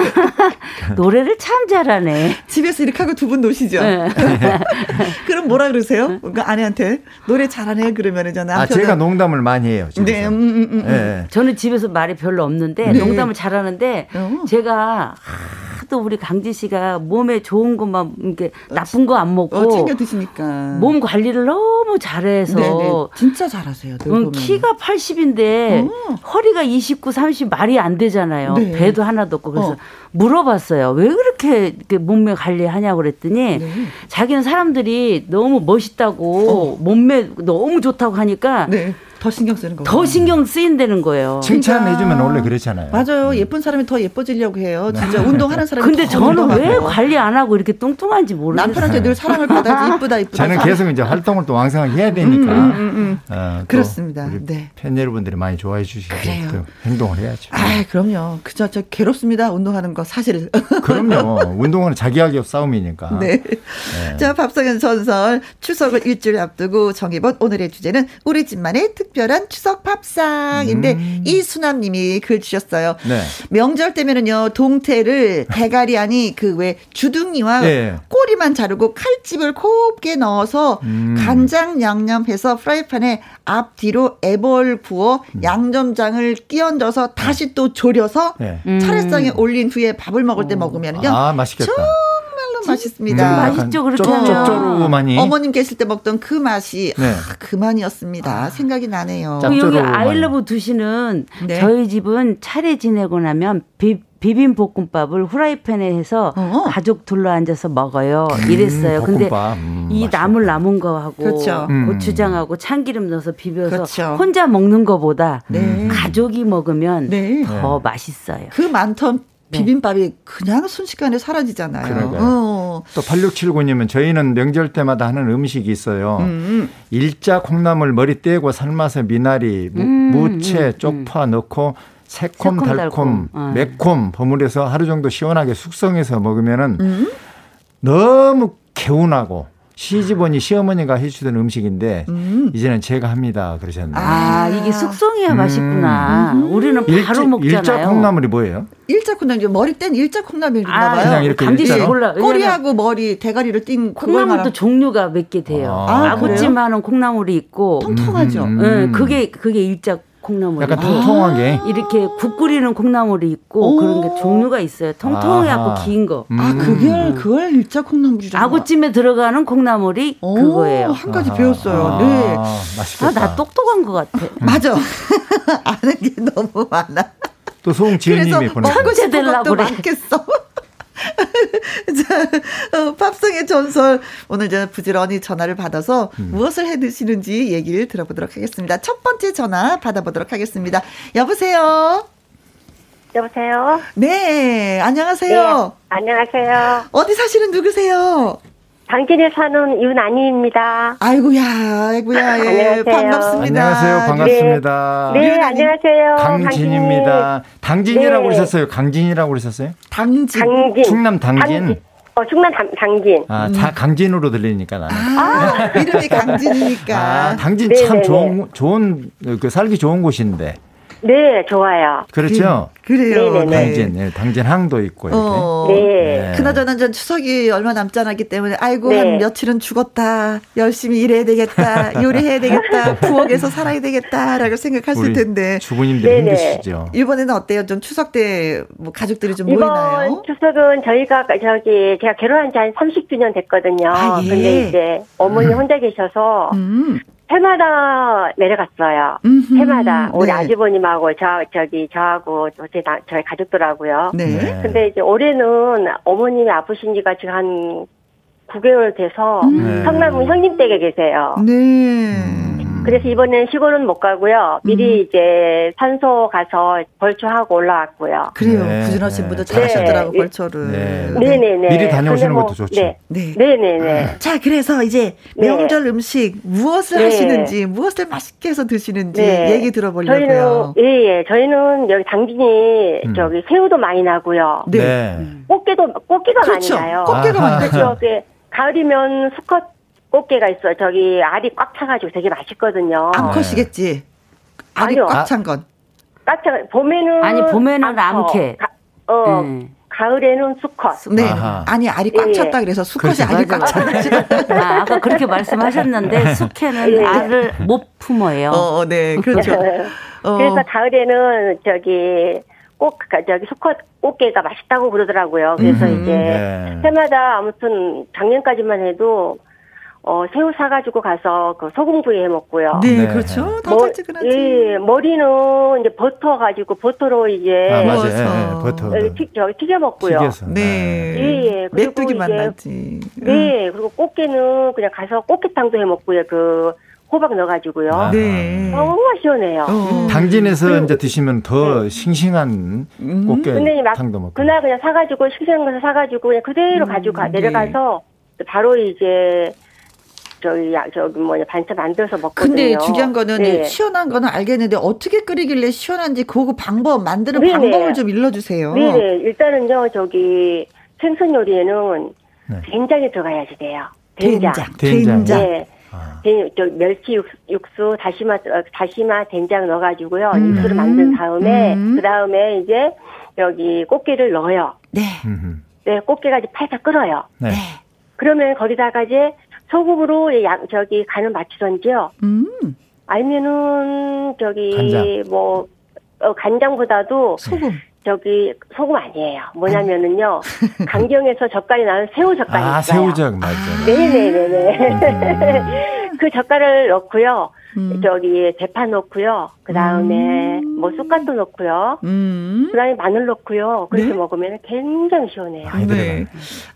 노래를 참 잘하네. 집에서 이렇게 하고 두 분 노시죠. 네. 그럼 뭐라 그러세요? 그 아내한테 노래 잘하네 그러면 이제 아, 제가 농담을 많이 해요. 집에서. 네, 음, 음, 음. 예. 저는 집에서 말이 별로 없는데 네. 농담을 잘하는데 어. 제가 하도 우리 강진 씨가 몸에 좋은 것만 이렇게 나쁜 거 안 먹고 어, 챙겨 드시니까. 몸 관리를 너무 잘해서 네네. 진짜 잘하세요. 보면. 키가 80인데 어. 허리가 29, 30 말이 안 되잖아요. 네. 배도 하나도 없고 그래서 어. 물어봤어요. 왜 그렇게 몸매 관리하냐고 그랬더니 네. 자기는 사람들이 너무 멋있다고 몸매 너무 좋다고 하니까 어. 네. 더 신경 쓰는 거. 더 신경 쓰인다는 거예요. 칭찬해주면 원래 그렇잖아요. 맞아요. 예쁜 사람이 더 예뻐지려고 해요. 진짜 운동하는 사람이 근데 더 저는 운동하고. 왜 관리 안 하고 이렇게 뚱뚱한지 모르겠어요. 남편한테 늘 사랑을 받아야지 이쁘다 이쁘다. 저는 계속 이제 활동을 또 왕성하게 해야 되니까. 음, 어, 또 그렇습니다. 우리 네. 팬 여러분들이 많이 좋아해 주시고 행동을 해야죠. 아, 그럼요. 그저 저 괴롭습니다. 운동하는 거 사실. 그럼요. 운동은 자기하기 싸움이니까. 네. 자, 밥상의 전설 추석을 일주일 앞두고 정해본 오늘의 주제는 우리 집만의 특 별한 추석 밥상인데 이수남 님이 글 주셨어요. 네. 명절 때면은요 동태를 대가리 아니 그 왜 주둥이와 예. 꼬리만 자르고 칼집을 곱게 넣어서 음. 간장 양념해서 프라이팬에 앞뒤로 애벌 구워 양념장을 끼얹어서 다시 또 졸여서 네. 차례상에 올린 후에 밥을 먹을 때 먹으면요 아, 맛있겠다. 맛있습니다. 음, 맛있죠, 그렇게 쪽- 하면. 쪽쪽으로만이. 어머님 계실 때 먹던 그 맛이 네. 아, 그만이었습니다. 생각이 나네요. 짭- 여기. 아이러브 두시는 네. 저희 집은 차례 지내고 나면 비, 비빔 볶음밥을 후라이팬에 해서 어. 가족 둘러 앉아서 먹어요. 이랬어요. 근데. 음, 이. 나물 남은 거하고 그렇죠. 음. 고추장하고 참기름 넣어서 비벼서 그렇죠. 혼자 먹는 거보다 네. 가족이 먹으면 네. 더 맛있어요. 그 많던 네. 비빔밥이 그냥 순식간에 사라지잖아요. 어. 어. 또 8679님은 저희는 명절 때마다 하는 음식이 있어요. 음. 일자 콩나물 머리 떼고 삶아서 미나리, 무, 음, 무채, 음, 쪽파 넣고 새콤 달콤, 새콤달콤. 어. 매콤 버무려서 하루 정도 시원하게 숙성해서 먹으면은 음? 너무 개운하고 시집오니 시어머니가 해주던 음식인데 음. 이제는 제가 합니다 그러셨네요. 아, 이게 숙성해야 음. 맛있구나. 우리는 바로 일자, 먹잖아요. 일자 콩나물이 뭐예요? 일자 콩나물 머리 뗀 일자 콩나물인가 아, 봐요. 그냥 이렇게 일자로? 몰라. 꼬리하고 머리 대가리를 띈 콩나물도 말하는 종류가 몇 개 돼요. 아, 그래요? 아구찜하는 콩나물이 있고, 통통하죠. 음, 음. 응, 그게 그게 일자 콩나물. 약간 통통하게. 이렇게 국 끓이는 콩나물이 있고 오. 그런 게 종류가 있어요. 통통해갖고. 긴 거. 아, 음. 그걸 그걸 일자 콩나물이라고. 아구찜에 들어가는 콩나물이 오, 그거예요. 한 가지. 배웠어요. 아, 네. 맛있겠다. 아, 나 똑똑한 것 같아. 맞아. 아는 게 너무 많아. 또 소홍지은님이 그래서 보내주셨어요. 먹고 싶은 것도 그래. 많겠어. 자, 어, 팝송의 전설. 오늘 저 부지런히 전화를 받아서 음. 무엇을 해 드시는지 얘기를 들어보도록 하겠습니다. 첫 번째 전화 받아보도록 하겠습니다. 여보세요? 여보세요? 네, 안녕하세요. 안녕하세요. 어디 사시는 누구세요? 당진에 사는 윤아니입니다. 아이고야, 아이고야, 예, 안녕하세요. 반갑습니다. 안녕하세요. 반갑습니다. 네, 윤아니. 안녕하세요. 강진입니다. 당진 이라고 네. 그러셨어요. 강진이라고 그러셨어요? 당진. 당진. 충남 당진. 어, 충남 당, 당진. 아, 다 강진으로 들리니까 나는. 아, 이름이 강진이니까. 아, 당진 네, 참 네, 좋은 좋은 그 살기 좋은 곳인데. 네, 좋아요. 그렇죠? 그 래요. 네네네. 네. 당진, 네, 당진 항도 있고 이렇게. 어. 네. 그나저나 전 추석이 얼마 남지 않았기 때문에 아이고 네. 한 며칠은 죽었다 열심히 일해야 되겠다 요리해야 되겠다 부엌에서 살아야 되겠다 라고 생각하실 우리 텐데 주부님들 네네. 힘드시죠. 이번에는 어때요? 좀 추석 때 뭐 가족들이 좀 이번 모이나요? 추석은 저희가 저기 제가 결혼한 지 한 30주년 됐거든요. 아, 예. 근데 이제 어머니 혼자 계셔서 음. 해마다 내려갔어요. 음흠. 해마다 우리 네. 아주버님하고 저 저기 저하고 제 나- 저희 가족들하고요. 네. 네. 근데 이제 올해는 어머님이 아프신 지가 지금 한 9개월 돼서 네. 성남 형님 댁에 계세요. 네. 음. 그래서 이번엔 시골은 못 가고요. 미리 이제 산소 가서 벌초하고 올라왔고요. 그래요. 네. 부진하신 분들 네. 잘하셨더라고 네. 벌초를. 네. 네네 네. 미리 다녀오시는 뭐- 것도 좋죠. 네. 네. 네네네. 자, 그래서 이제 네. 명절 음식 무엇을 네. 하시는지, 무엇을 맛있게 해서 드시는지 네. 얘기 들어보려고요. 저희는 예, 예. 저희는 여기 당진이 음. 저기 새우도 많이 나고요. 네. 네. 꽃게도 꽃게가 그렇죠. 많이 나요. 꽃게가. 많이 나죠. 저기 가을이면 수컷 꽃게가 있어요. 저기 알이 꽉 차가지고 되게 맛있거든요. 암컷이겠지. 알이 아니요. 꽉찬 건. 꽉 차. 봄에는 아니, 봄에는 암컷. 가, 어 네. 가을에는 수컷. 네. 아하. 아니, 알이 꽉 예. 찼다 그래서 수컷이 그렇죠. 알이 꽉 찼다. 아, 아까 그렇게 말씀하셨는데 숙회는 예. 알을 못 품어요. 어, 네. 그렇죠. 어. 그래서 가을에는 저기 꼭 가- 저기 수컷 꽃게가 맛있다고 그러더라고요. 그래서 음. 이제 네. 해마다 아무튼 작년까지만 해도 어 새우 사가지고 가서 그 소금구이 해 먹고요. 네, 네. 그렇죠. 머- 달짝지근하지. 예, 머리는 이제 버터 가지고 버터로 이제 아, 맞아요. 예, 예, 버터. 어, 튀, 저기 튀겨 먹고요. 튀겨서. 네. 예, 예. 그리고 메뚜기만 이제- 나지. 네, 그리고 꽃게는 그냥 가서 꽃게탕도 해 먹고요. 그 호박 넣어가지고요. 아. 네. 너무 시원해요. 어. 당진에서 이제 드시면 더 싱싱한 음. 꽃게 막 탕도 먹고. 그날 그냥 사가지고 싱싱한 거서 사가지고 그냥 그대로 가지고 가, 네. 내려가서 바로 이제 저기 야, 저기 뭐냐 반찬 만들어서 먹거든요. 근데 중요한 거는 네. 시원한 거는 알겠는데 어떻게 끓이길래 시원한지 그 방법 만드는 네네. 방법을 좀 일러주세요. 네네 일단은요 저기 생선 요리에는 네. 된장이 들어가야지 돼요. 된장. 된장. 된장. 네. 아. 된- 저 멸치 육수, 육수, 다시마, 어, 다시마, 된장 넣어가지고요. 음. 육수를 만든 다음에, 음. 그 다음에 이제 여기 꽃게를 넣어요. 네. 음흠. 네, 꽃게가 이제 팔짝 끓어요. 네. 네. 그러면 거기다가 이제 소금으로 양, 저기 간을 맞추던지요. 음. 아니면은 저기 간장. 뭐 어, 간장보다도 소금. 저기 소금 아니에요. 뭐냐면은요 강경에서 젓갈이 나는 새우 젓갈이 아, 있어요. 새우젓 맞죠. 네네네네. 그 젓갈을 넣고요. 음. 저기 대파 넣고요. 그 다음에 뭐 쑥갓도 넣고요. 음. 그 다음에 마늘 넣고요. 그렇게 네. 먹으면 굉장히 시원해요. 네.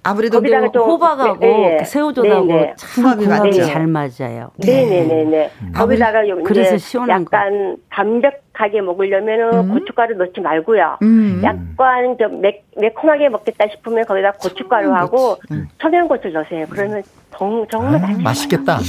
아무래도 거기다가 그 좀- 호박하고 네, 네. 그 새우젓하고 네, 네. 참 궁합이 맞죠. 잘 맞아요. 네네네네. 거기다가 요 그래서 이제 시원한 약간 담백하게 먹으려면은 음. 고춧가루 넣지 말고요. 음. 약간 좀 매, 매콤하게 먹겠다 싶으면 거기다 고춧가루하고 음. 청양고추를 넣으세요. 그러면 정, 정말 아. 맛있겠다.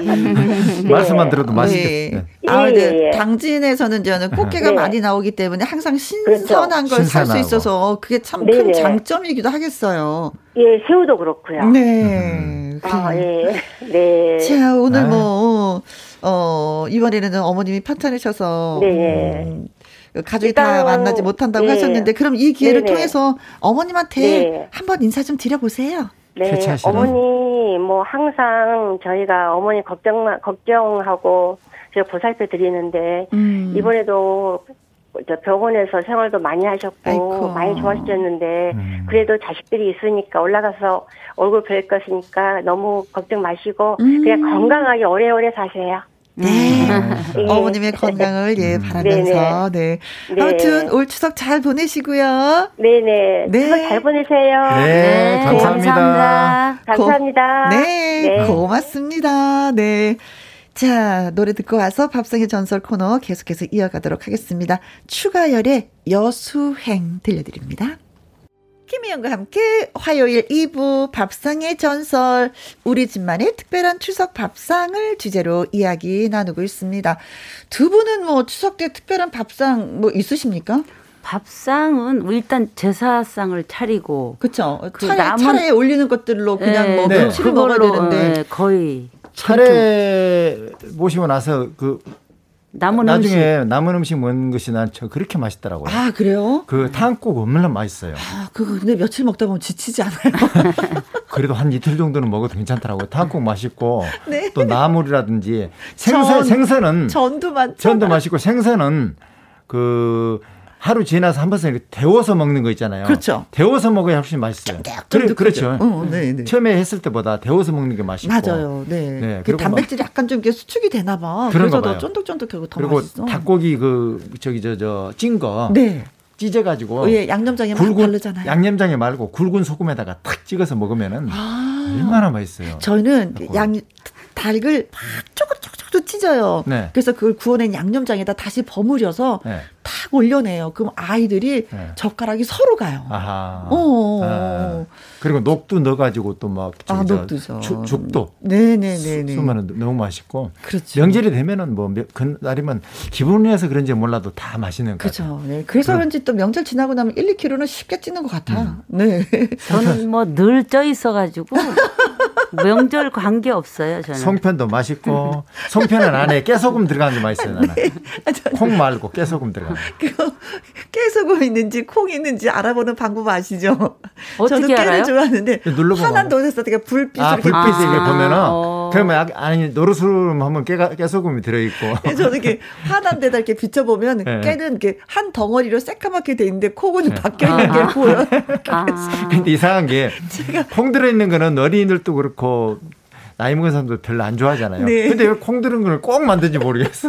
음. 말씀만 들어도 맛있겠다. 네. 예, 아, 근데 예, 예. 당진에서는 저는 꽃게가 네. 많이 나오기 때문에 항상 신선한 걸살 수. 있어서 그게 참큰 네네. 장점이기도 하겠어요. 예, 새우도 그렇고요. 네. 아, 그래요. 예. 네. 자, 오늘. 뭐, 어, 이번에는 어머님이 파탄이셔서. 네. 음, 가족이 다 만나지 못한다고 네. 하셨는데, 그럼 이 기회를 네네. 통해서 어머님한테 네. 한번 인사 좀 드려보세요. 네. 어머니 뭐 항상 저희가 어머니 걱정 걱정하고 제가 보살펴 드리는데 음. 이번에도 저 병원에서 생활도 많이 하셨고 아이고. 많이 좋아지셨는데 음. 그래도 자식들이 있으니까 올라가서 얼굴 뵐 것이니까 너무 걱정 마시고 음. 그냥 건강하게 오래오래 사세요. 네. 예. 어머님의 건강을 예 바라면서 네. 네. 아무튼 올 추석 잘 보내시고요. 네네. 네. 추석 잘 보내세요. 네, 감사합니다. 감사합니다. 감사합니다. 네, 고맙습니다. 네. 자, 노래 듣고 와서 밥상의 전설 코너 계속해서 이어가도록 하겠습니다. 추가열의 여수행 들려드립니다. 김희영과 함께 화요일 2부 밥상의 전설, 우리 집만의 특별한 추석 밥상을 주제로 이야기 나누고 있습니다. 두 분은 뭐 추석 때 특별한 밥상 뭐 있으십니까? 밥상은 일단 제사상을 차리고 그쵸. 그 차례, 남은- 차례에 올리는 것들로 그냥 예, 뭐 네. 며칠을 먹어야 되는데. 예, 거의 차례 모시고 나서 그 남은 음식 나중에 남은 음식 먹는 것이 난 저 그렇게 맛있더라고요. 아, 그래요? 그 탕국 얼마나 맛있어요. 아, 그거 근데 며칠 먹다 보면 지치지 않아요? 그래도 한 이틀 정도는 먹어도 괜찮더라고요. 탕국 맛있고 네. 또 나물이라든지 생선 전. 생선은 전도 많죠. 전도 맛있고 생선은 그 하루 지나서 한 번씩 이렇게 데워서 먹는 거 있잖아요. 그렇죠. 데워서 먹어야 훨씬 맛있어요. 그래, 그렇죠. 어, 네, 네. 처음에 했을 때보다 데워서 먹는 게 맛있고. 맞아요. 네. 네, 그 단백질이 약간 좀 수축이 되나 봐. 그래서 더. 쫀득쫀득하고 더 그리고 맛있어. 닭고기 그 저기 저 저 찐 거 네. 찢어 가지고 어, 예, 양념장에 막 굵은 바르잖아요. 양념장에 말고 굵은 소금에다가 탁 찍어서 먹으면은 아. 얼마나 맛있어요. 저희는 양 닭을 막 쪼글 쪼글 찢어요. 네. 그래서 그걸 구워낸 양념장에다 다시 버무려서 네. 탁 올려내요. 그럼 아이들이 네. 젓가락이 서로 가요. 아하. 어. 아. 그리고 녹두 넣어가지고 또 막 아, 녹두죠. 죽도 네네네네. 수면은 너무 맛있고. 그렇죠. 명절이 되면은 뭐 몇- 그날이면 기분이어서 그런지 몰라도 다 맛있는 거 같아요. 그렇죠. 네. 그래서 그런지 또 명절 지나고 나면 1, 2kg는 쉽게 찌는 것 같아. 음. 네. 저는 뭐 늘 쪄 있어가지고 명절 관계 없어요 저는. 송편도 맛있고 송편은 안에 깨소금 들어간 게 맛있어요 나는. 네. 콩 말고 깨소금 들어간. 거. 깨소금 있는지 콩 있는지 알아보는 방법 아시죠? 어떻게 알아요? 좋아하는데 눌러보면 화난 돈에서 되게 불빛을 아 이렇게 불빛이 이렇게 아, 보면은 어. 그러면 아- 아니 노르스름 하면 깨가, 깨소금이 들어있고. 저는 이렇게 화난 데다 이렇게 비춰보면 네. 깨는 이렇게 한 덩어리로 새까맣게 돼 있는데 콩은 바뀌어 있는 게 보여. 아, 근데 이상한 게 콩 들어있는 거는 어린이들도 그렇고 나이 먹은 사람도 별로 안 좋아하잖아요. 네. 근데 왜 콩 들은 걸 꼭 만든지 모르겠어.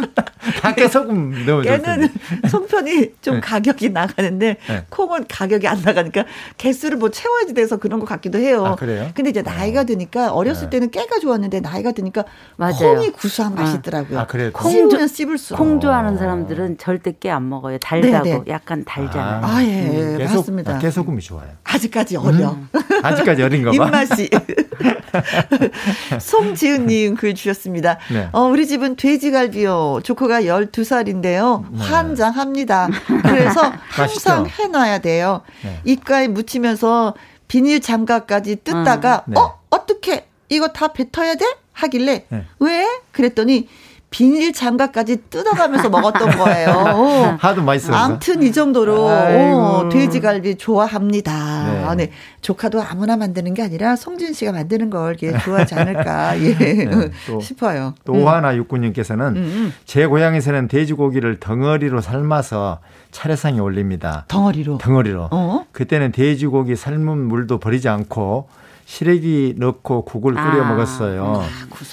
다 깨소금 넣어줄 깨는 텐데. 송편이 좀 네. 가격이 나가는데 네. 콩은 가격이 안 나가니까 개수를 뭐 채워야지 돼서 그런 것 같기도 해요. 아, 그래요? 근데 이제 나이가 드니까 어렸을 네. 때는 깨가 좋았는데 나이가 드니까 맞아요. 콩이 구수한 맛이 아. 있더라고요. 아, 그래요? 콩 씹으면 씹을수록. 콩 좋아하는 사람들은 절대 깨 안 먹어요. 달다고 네, 네. 약간 달잖아요. 아, 예, 깨소, 맞습니다. 아, 깨소금이 좋아요. 아직까지 어려. 음. 아직까지 어린가 봐. 입맛이. 송지은님 글 주셨습니다. 네. 어, 우리 집은 돼지갈비요. 조커가 12살인데요. 환장합니다. 그래서 항상? 해놔야 돼요. 네. 입가에 묻히면서 비닐 장갑까지 뜯다가, 네. 어? 어떻게? 이거 다 뱉어야 돼? 하길래, 네. 왜? 그랬더니, 비닐 장갑까지 뜯어가면서 먹었던 거예요. 하도 맛있어서. 암튼 이 정도로 아이고. 어, 돼지갈비 좋아합니다. 네. 아, 네. 조카도 아무나 만드는 게 아니라 송진 씨가 만드는 걸 이렇게 좋아하지 않을까 예. 네, 또- 싶어요. 또 오하나 육군님께서는 음. 제 고향에서는 돼지고기를 덩어리로 삶아서 차례상에 올립니다. 덩어리로. 덩어리로. 어? 그때는 돼지고기 삶은 물도 버리지 않고 시래기 넣고 국을 끓여 아. 먹었어요.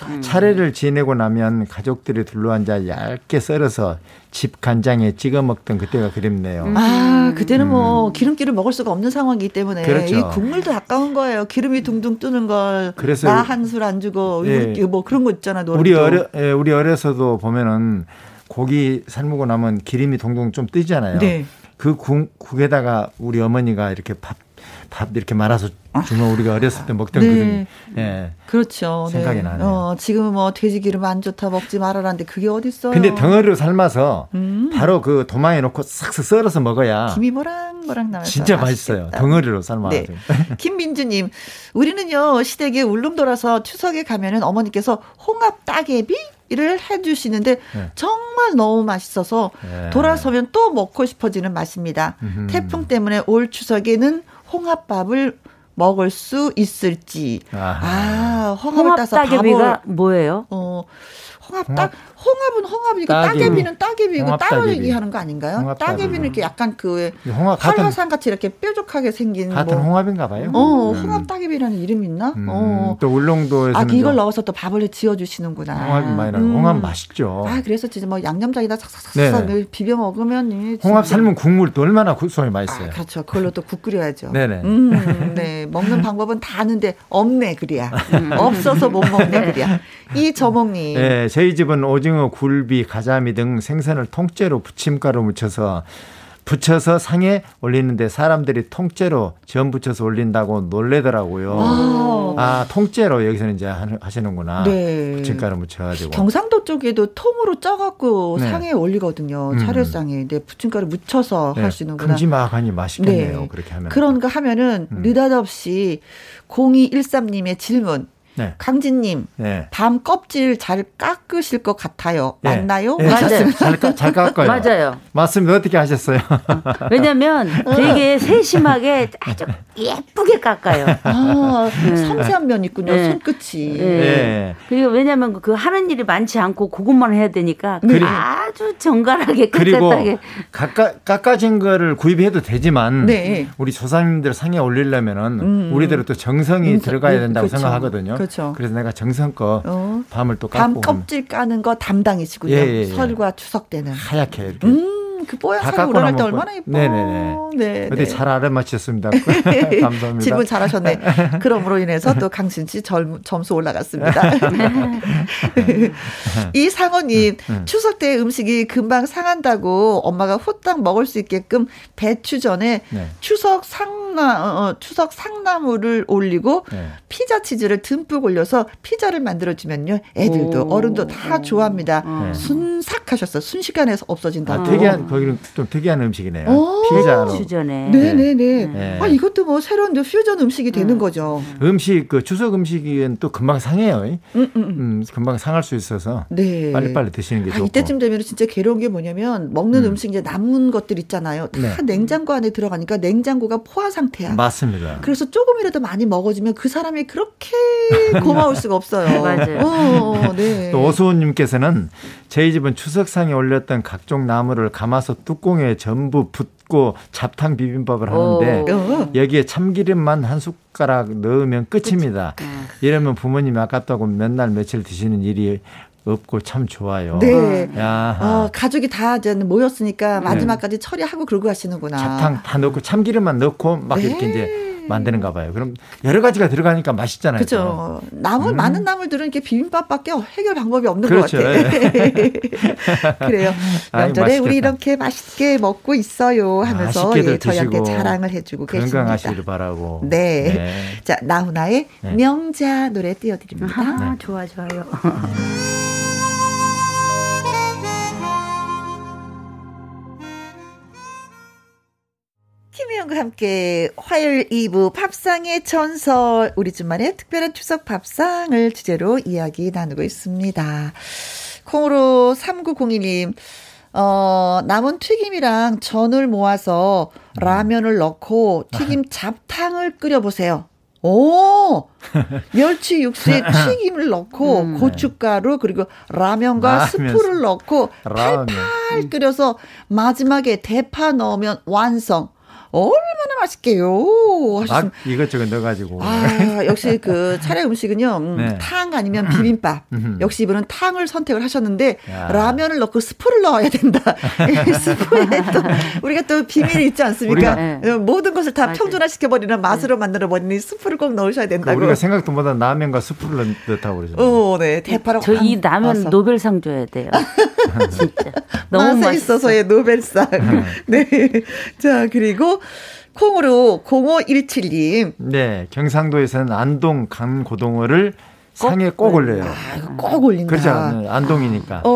음. 차례를 지내고 나면 가족들이 둘러앉아 얇게 썰어서 집 간장에 찍어 먹던 그때가 그립네요. 아, 그때는 뭐 기름기를 먹을 수가 없는 상황이기 때문에 음. 그렇죠. 이 국물도 아까운 거예요. 기름이 둥둥 뜨는 걸. 그래서 나한술 안 주고 예. 뭐 그런 거 있잖아. 노릇도. 우리 어려 예, 우리 어려서도 보면은 고기 삶고 나면 기름이 동동 좀 뜨잖아요. 네. 그 국, 국에다가 우리 어머니가 이렇게 밥, 밥 이렇게 말아서 주면 우리가 어렸을 때 먹던 네. 그런 예. 그렇죠. 생각이 네. 나네요. 어, 지금은 뭐 돼지 기름 안 좋다 먹지 말아라는데 그게 어딨어요. 근데 덩어리로 삶아서 음. 바로 그 도마에 넣고 싹싹 썰어서 먹어야 김이 모락모락 나면서 진짜 맛있어요. 맛있겠다. 덩어리로 삶아가지고. 네. 김민주님, 우리는요 시댁에 울릉 돌아서 추석에 가면은 어머니께서 홍합 따개비 를 해주시는데 네. 정말 너무 맛있어서 네. 돌아서면 또 먹고 싶어지는 맛입니다. 음흠. 태풍 때문에 올 추석에는 홍합밥을 먹을 수 있을지. 아하. 아, 홍합을 홍합 따서 따개비가 밥을 뭐예요? 어, 홍합 따 홍합은 홍합이고 따개비. 따개비는 따개비고 따로. 얘기하는 거 아닌가요? 따개비는 따개비. 이렇게 약간 그 활화산 같이 이렇게 뾰족하게 생긴 같은 뭐 홍합인가 봐요. 어, 음. 홍합 따개비라는 이름이 있나? 음, 어. 또 울릉도에서는 아, 이걸 좀 넣어서 또 밥을 지어 주시는구나. 홍합이 많이 나요. 음. 홍합 맛있죠. 아, 그래서 진짜 뭐 양념장에다 삭삭삭삭 네네. 비벼 먹으면 이 홍합 삶은 국물도 얼마나 구수하게 맛있어요. 아, 그렇죠. 그걸로 또 국 끓여야죠. 네네. 음, 네. 먹는 방법은 다 아는데 없네 그리야. 없어서 못 먹네 그리야. 이 저몽님. 네, 저희 집은 오징어, 굴비, 가자미 등 생선을 통째로 부침가루 묻혀서 붙여서 상에 올리는데 사람들이 통째로 전 붙여서 올린다고 놀래더라고요. 아, 통째로 여기서는 이제 하시는구나. 네. 부침가루 묻혀가지고. 경상도 쪽에도 통으로 쪄갖고 네. 상에 올리거든요. 음. 차례상에. 근데 부침가루 묻혀서 네, 하시는구나. 큼지막하니 맛있겠네요. 네. 그렇게 하면. 그런 거 하면은 음. 느닷없이 0213님의 질문. 네. 강진님, 네. 밤 껍질 잘 깎으실 것 같아요. 네. 맞나요? 네, 잘, 잘, 깎- 잘 깎아요. 맞아요. 맞습니다. 어떻게 하셨어요? 왜냐면 되게 세심하게 아주 예쁘게 깎아요. 아, 네. 섬세한 면 있군요. 네. 손끝이. 예. 네. 그리고 왜냐면 그 하는 일이 많지 않고 그것만 해야 되니까 그리고- 아주 정갈하게 그리고 깨끗하게 깎아, 깎아진 거를 구입해도 되지만 네. 우리 조상님들 상에 올리려면은 음. 우리대로 또 정성이 음, 들어가야 네, 된다고 그렇죠. 생각하거든요. 그렇죠. 래서 내가 정성껏 어. 밤을 또밤 깎고 껍질 까는 거 담당이시군요. 예, 예, 예. 설과 추석 때는. 하얗게 이렇게 음, 그 뽀얀 다살 깎고 우러날 때 얼마나 예뻐. 네네네. 네, 어디 네. 잘 알아맞혔습니다. 감사합니다. 질문 잘하셨네. 그럼으로 인해서 또 강신 씨 점, 점수 올라갔습니다. 이 상어님 음. 추석 때 음식이 금방 상한다고 엄마가 후딱 먹을 수 있게끔 배추 전에 네. 추석 상나 어, 어, 추석 상나물을 올리고 네. 피자 치즈를 듬뿍 올려서 피자를 만들어 주면요 애들도 오. 어른도 다 좋아합니다. 네. 순삭하셨어. 순식간에 없어진다. 아, 특이한 거기는 좀 특이한 음식이네요. 오. 피자로 주전에 네네 네. 네. 아 이것도 뭐 새로운 퓨전 음식이 되는 거죠. 음식 그 추석 음식은 또 금방 상해요. 음, 음, 음. 음, 금방 상할 수 있어서 네. 빨리빨리 드시는 게 아, 좋고. 이때쯤 되면 진짜 괴로운 게 뭐냐면 먹는 음. 음. 식 이제 남은 것들 있잖아요. 다 네. 냉장고 안에 들어가니까 냉장고가 포화 상태야. 맞습니다. 그래서 조금이라도 많이 먹어주면 그 사람이 그렇게 고마울 수가 없어요. 맞아요. 어, 네. 또 오수호님께서는 저희 집은 추석상에 올렸던 각종 나물을 감아서 뚜껑에 전부 붓고 잡탕 비빔밥을 하는데 어. 여기에 참기름만 한 숟가락 넣으면 끝입니다. 이러면 부모님이 아깝다고 맨날 며칠 드시는 일이 없고 참 좋아요. 네. 야, 어, 가족이 다 이제 모였으니까 마지막까지 처리하고 그러고 하시는구나. 네. 잡탕 다 넣고 참기름만 넣고 막 네. 이렇게 이제 만드는 가 봐요. 그럼 여러 가지가 들어가니까 맛있잖아요. 또. 그죠. 나물 음. 많은 나물들은 이렇게 비빔밥밖에 해결 방법이 없는 그렇죠. 것 같아. 그래요. 아이, 명절에 맛있겠다. 우리 이렇게 맛있게 먹고 있어요 하면서 예, 저희한테 자랑을 해주고 계십니다. 건강하시길 바라고. 네. 자 나훈아의 네. 명자 노래 띄워드립니다. 아, 좋아 좋아요. 김혜영과 함께 화요일 2부 밥상의 전설 우리 집만의 특별한 추석 밥상을 주제로 이야기 나누고 있습니다. 콩으로 3902님 어, 남은 튀김이랑 전을 모아서 라면을 넣고 튀김 잡탕을 끓여보세요. 오! 멸치 육수에 튀김을 넣고 고춧가루 그리고 라면과 라면. 스프를 넣고 라면. 팔팔 끓여서 마지막에 대파 넣으면 완성. 얼마나 맛있게요. 막 이것저것 넣어가지고. 아, 역시 그 차례 음식은요, 음, 네. 탕 아니면 비빔밥. 음. 역시 이분은 탕을 선택을 하셨는데, 야. 라면을 넣고 스프를 넣어야 된다. 이 스프에 또, 우리가 또 비밀이 있지 않습니까? 우리가- 어, 모든 것을 다 평준화시켜버리는 맛으로 만들어버리는 이 스프를 꼭 넣으셔야 그 된다고. 우리가 생각도 못한 라면과 스프를 넣다고 그러죠. 어, 네. 대파로 저이확 라면 넣어서. 노벨상 줘야 돼요. 진짜. 너무 맛에 맛있어. 있어서의 노벨상. 네. 자, 그리고 콩으로 0517님. 네, 경상도에서는 안동 간 고등어를 상에 꼭 올려요. 꼭 올린다. 그렇죠. 네, 안동이니까. 어,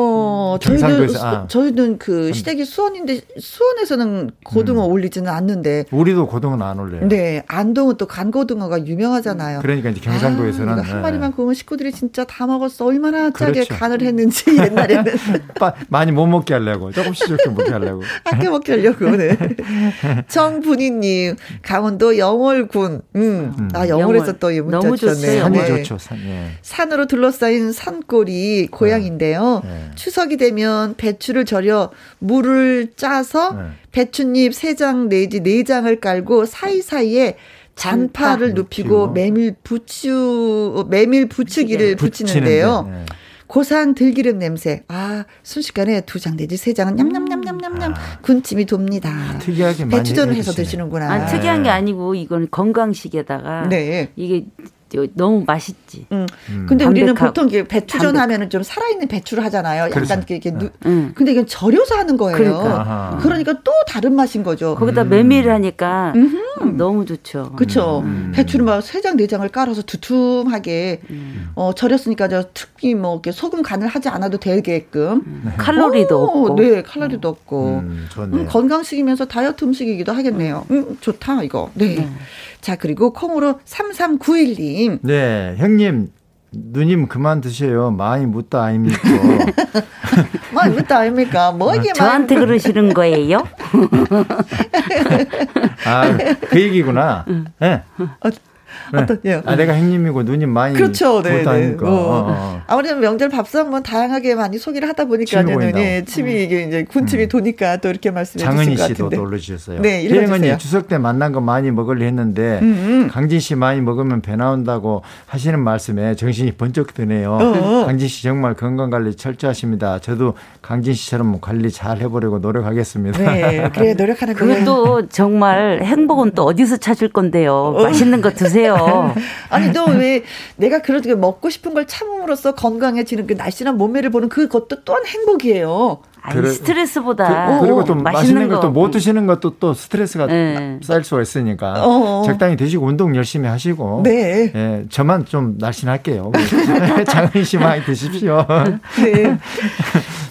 저희는, 경상도에서, 수- 아. 저희는 그 시댁이 수원인데, 수원에서는 고등어 올리지는 않는데, 우리도 고등어는 안 올려요. 네, 안동은 또 간고등어가 유명하잖아요. 그러니까 이제 경상도에서는 아, 한 네. 마리만 구우면 식구들이 진짜 다 먹었어. 얼마나 짜게 그렇죠. 간을 했는지 옛날에는 빠- 많이 못 먹게 하려고 조금씩 조금씩 먹게 하려고. 아껴 먹게 하려고. 네. 정분이님, 강원도 영월군. 음. 아, 영월에서 또이 문자 너무 주셨네요. 좋죠, 산이 네. 좋죠, 산. 예. 산으로 둘러싸인 산골이 고향인데요. 네. 추석이 되면 배추를 절여 물을 짜서 네. 배춧잎 세장 내지 네 장을 깔고 사이사이에 잔파를 눕히고. 메밀 부추 메밀 부추기를 붙이는데요. 붙이는데, 네. 고소한 들기름 냄새. 아, 순식간에 두 장 내지 세 장은 냠냠냠냠냠냠 군침이 돕니다. 아. 특이하게 배추전을 해서. 드시는구나. 아, 특이한 게 아니고 이건 건강식에다가 네. 이게 너무 맛있지. 음. 근데 우리는 담백하고. 보통 이게 배추전 담백. 하면은 좀 살아있는 배추를 하잖아요. 그렇죠. 약간 이렇게 누, 응. 근데 이건 절여서 하는 거예요. 그러니까. 그러니까 또 다른 맛인 거죠. 거기다 메밀하니까 너무 좋죠. 그렇죠. 음. 배추를 막 세 장 네 장을 깔아서 두툼하게 어 절였으니까 저 특히 뭐 이렇게 소금 간을 하지 않아도 되게끔 칼로리도 오, 없고. 네 칼로리도 없고 음. 음, 건강식이면서 다이어트 음식이기도 하겠네요. 음, 좋다 이거. 네. 자 그리고 콩으로 3391님 네, 형님. 누님 그만 드세요. 많이 묻다 아닙니까? 뭐 이것도 아닙니까? 뭐 이게 저한테 막- 그러시는 거예요? 아, 그 얘기구나. 예. 어떤 예. 아, 내가 형님이고 누님 많이 그렇죠, 네, 네. 아닙니까? 어. 어, 어. 아무래도 명절 밥상 뭐 다양하게 많이 소개를 하다 보니까는. 예, 침이 이게 이제 군침이 도니까 또 이렇게 말씀해 주신 장은희 것 씨도 같은데. 또 올려주셨어요. 네, 혜영 읽어주세요. 언니 추석 때 만난 거 많이 먹으려 했는데 음, 강진 씨 많이 먹으면 배 나온다고 하시는 말씀에 정신이 번쩍 드네요. 어. 강진 씨 정말 건강 관리 철저하십니다. 저도 강진 씨처럼 관리 잘 해보려고 노력하겠습니다. 네, 그래 노력하는 거예요. 그것도 정말 행복은 또 어디서 찾을 건데요. 맛있는 거 드세요. 아니 너 왜 내가 그렇게 먹고 싶은 걸 참음으로써 건강해지는 그 날씬한 몸매를 보는 그것도 또한 행복이에요. 아니, 그래- 스트레스보다 그 리고 또 맛있는, 맛있는 것도 거. 못 드시는 것도 또 스트레스가 네. 쌓일 수가 있으니까 어. 적당히 드시고 운동 열심히 하시고 네. 예, 저만 좀 날씬할게요. 장은희 씨 많이 드십시오. 네.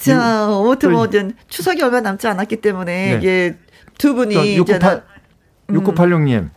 자, 아무튼 뭐 이제 추석이 얼마 남지 않았기 때문에 네. 이게 두 분이 또 이제는 6986, 6986님.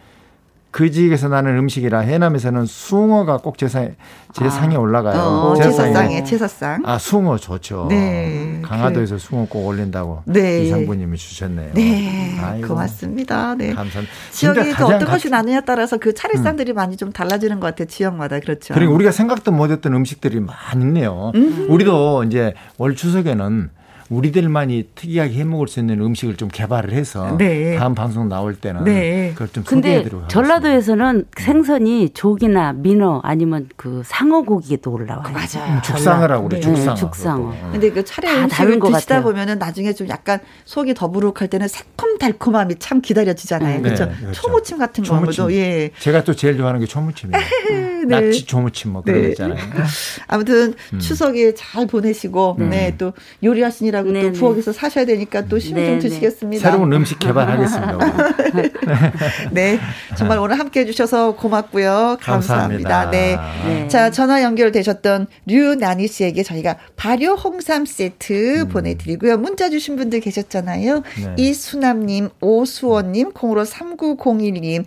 그 지역에서 나는 음식이라 해남에서는 숭어가 꼭 제상, 제상에 올라가요. 어, 제사상에. 제사상. 아, 숭어 좋죠. 네. 강화도에서 숭어 꼭 올린다고 네. 이상부님이 주셨네요. 네, 아이고, 고맙습니다. 네. 감사합니다. 지역이 가장 어떤 가- 것이 나느냐에 따라서 그 차례상들이 많이 좀 달라지는 것 같아요. 지역마다 그렇죠. 그리고 우리가 생각도 못했던 음식들이 많이 있네요. 우리도 이제 올 추석에는 우리들만이 특이하게 해 먹을 수 있는 음식을 좀 개발을 해서 네. 다음 방송 나올 때는 네. 그걸 좀 근데 소개해드리고 전라도에서는 생선이 조기나 민어 아니면 그 상어고기에도 올라와요. 맞아요. 죽상어라고 그래 네, 죽상어. 죽상어. 그것도. 근데 그 차례 다 음식을 드시다 같아요. 보면은 나중에 좀 약간 속이 더부룩할 때는 새콤달콤함이 참 기다려지잖아요. 네, 그렇죠? 그렇죠. 초무침 같은 거 초무침. 하고도 예. 제가 또 제일 좋아하는 게 초무침이에요. 네. 낙지 초무침 뭐 그런 네. 거 있잖아요. 아무튼 음. 추석에 잘 보내시고 네, 또 요리하시 느라고 네, 또 네. 부엌에서 사셔야 되니까 또 힘좀 네, 네. 드시겠습니다. 새로운 음식 개발하겠습니다. 네. 정말 오늘 함께 해주셔서 고맙고요. 감사합니다. 감사합니다. 네. 네. 자, 전화 연결되셨던 류나니 씨에게 저희가 발효 홍삼 세트 보내드리고요. 문자 주신 분들 계셨잖아요. 음. 네. 이수남님, 오수원님, 콩으로 3901님,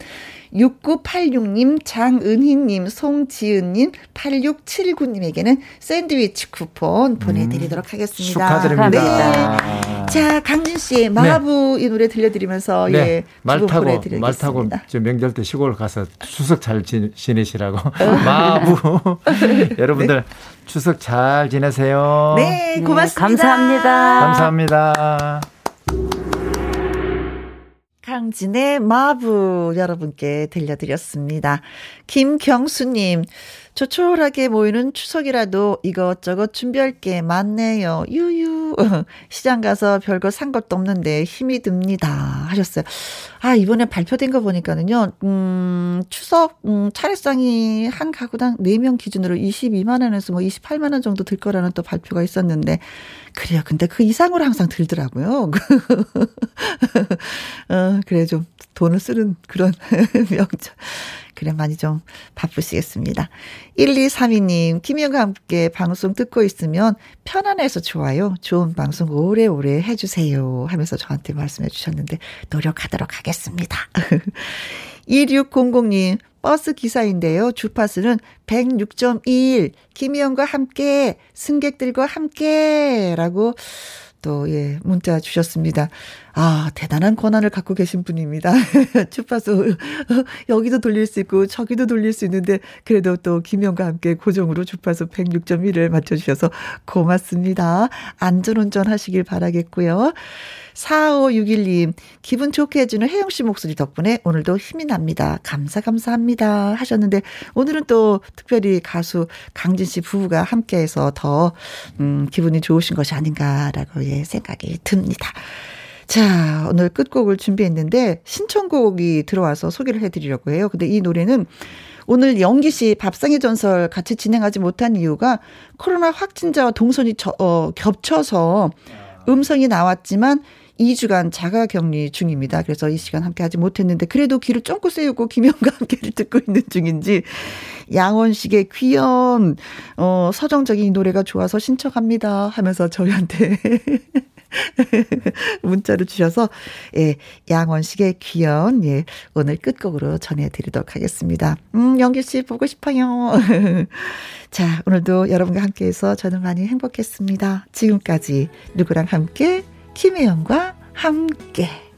6986님, 장은희님, 송지은님, 8679님에게는 샌드위치 쿠폰 보내드리도록 하겠습니다. 음. 축하드립니다. 네. 자, 강진 씨, 마하부 이 노래 들려드리면서 네. 예, 말 타고. 말 타고 저 명절 때 시골 가서 추석 잘 지, 지내시라고 마부 여러분들 추석 잘 지내세요. 네, 네, 고맙습니다. 감사합니다. 감사합니다. 강진의 마부 여러분께 들려드렸습니다. 김경수님, 조촐하게 모이는 추석이라도 이것저것 준비할 게 많네요. 유유. 시장 가서 별거 산 것도 없는데 힘이 듭니다. 하셨어요. 아, 이번에 발표된 거 보니까는요, 음, 추석, 음, 차례상이 한 가구당 4명 기준으로 22만원에서 뭐 28만원 정도 들 거라는 또 발표가 있었는데, 그래요. 근데 그 이상으로 항상 들더라고요. 어, 그래, 좀 돈을 쓰는 그런 명절. 그래, 많이 좀 바쁘시겠습니다. 1232님, 김희영과 함께 방송 듣고 있으면 편안해서 좋아요. 좋은 방송 오래오래 해주세요. 하면서 저한테 말씀해 주셨는데, 노력하도록 하겠습니다. 2600님, 버스 기사인데요. 주파수는 106.1. 김희영과 함께, 승객들과 함께, 라고 또, 예, 문자 주셨습니다. 아, 대단한 권한을 갖고 계신 분입니다. 주파수, 여기도 돌릴 수 있고, 저기도 돌릴 수 있는데, 그래도 또 김영과 함께 고정으로 주파수 106.1을 맞춰 주셔서 고맙습니다. 안전운전 하시길 바라겠고요. 4561님, 기분 좋게 해주는 혜영 씨 목소리 덕분에 오늘도 힘이 납니다. 감사, 감사합니다. 하셨는데, 오늘은 또 특별히 가수 강진 씨 부부가 함께 해서 더, 음, 기분이 좋으신 것이 아닌가라고, 예, 생각이 듭니다. 자, 오늘 끝곡을 준비했는데, 신청곡이 들어와서 소개를 해드리려고 해요. 근데 이 노래는 오늘 영기 씨 밥상의 전설 같이 진행하지 못한 이유가 코로나 확진자와 동선이 저, 어, 겹쳐서 음성이 나왔지만 2주간 자가 격리 중입니다. 그래서 이 시간 함께 하지 못했는데 그래도 귀를 쫑긋 세우고 김영과 함께를 듣고 있는 중인지 양원식의 귀연 어 서정적인 이 노래가 좋아서 신청합니다 하면서 저희한테 문자를 주셔서 예, 양원식의 귀연 예, 오늘 끝곡으로 전해 드리도록 하겠습니다. 음, 영기 씨 보고 싶어요. 자, 오늘도 여러분과 함께 해서 저는 많이 행복했습니다. 지금까지 누구랑 함께 김혜영과 함께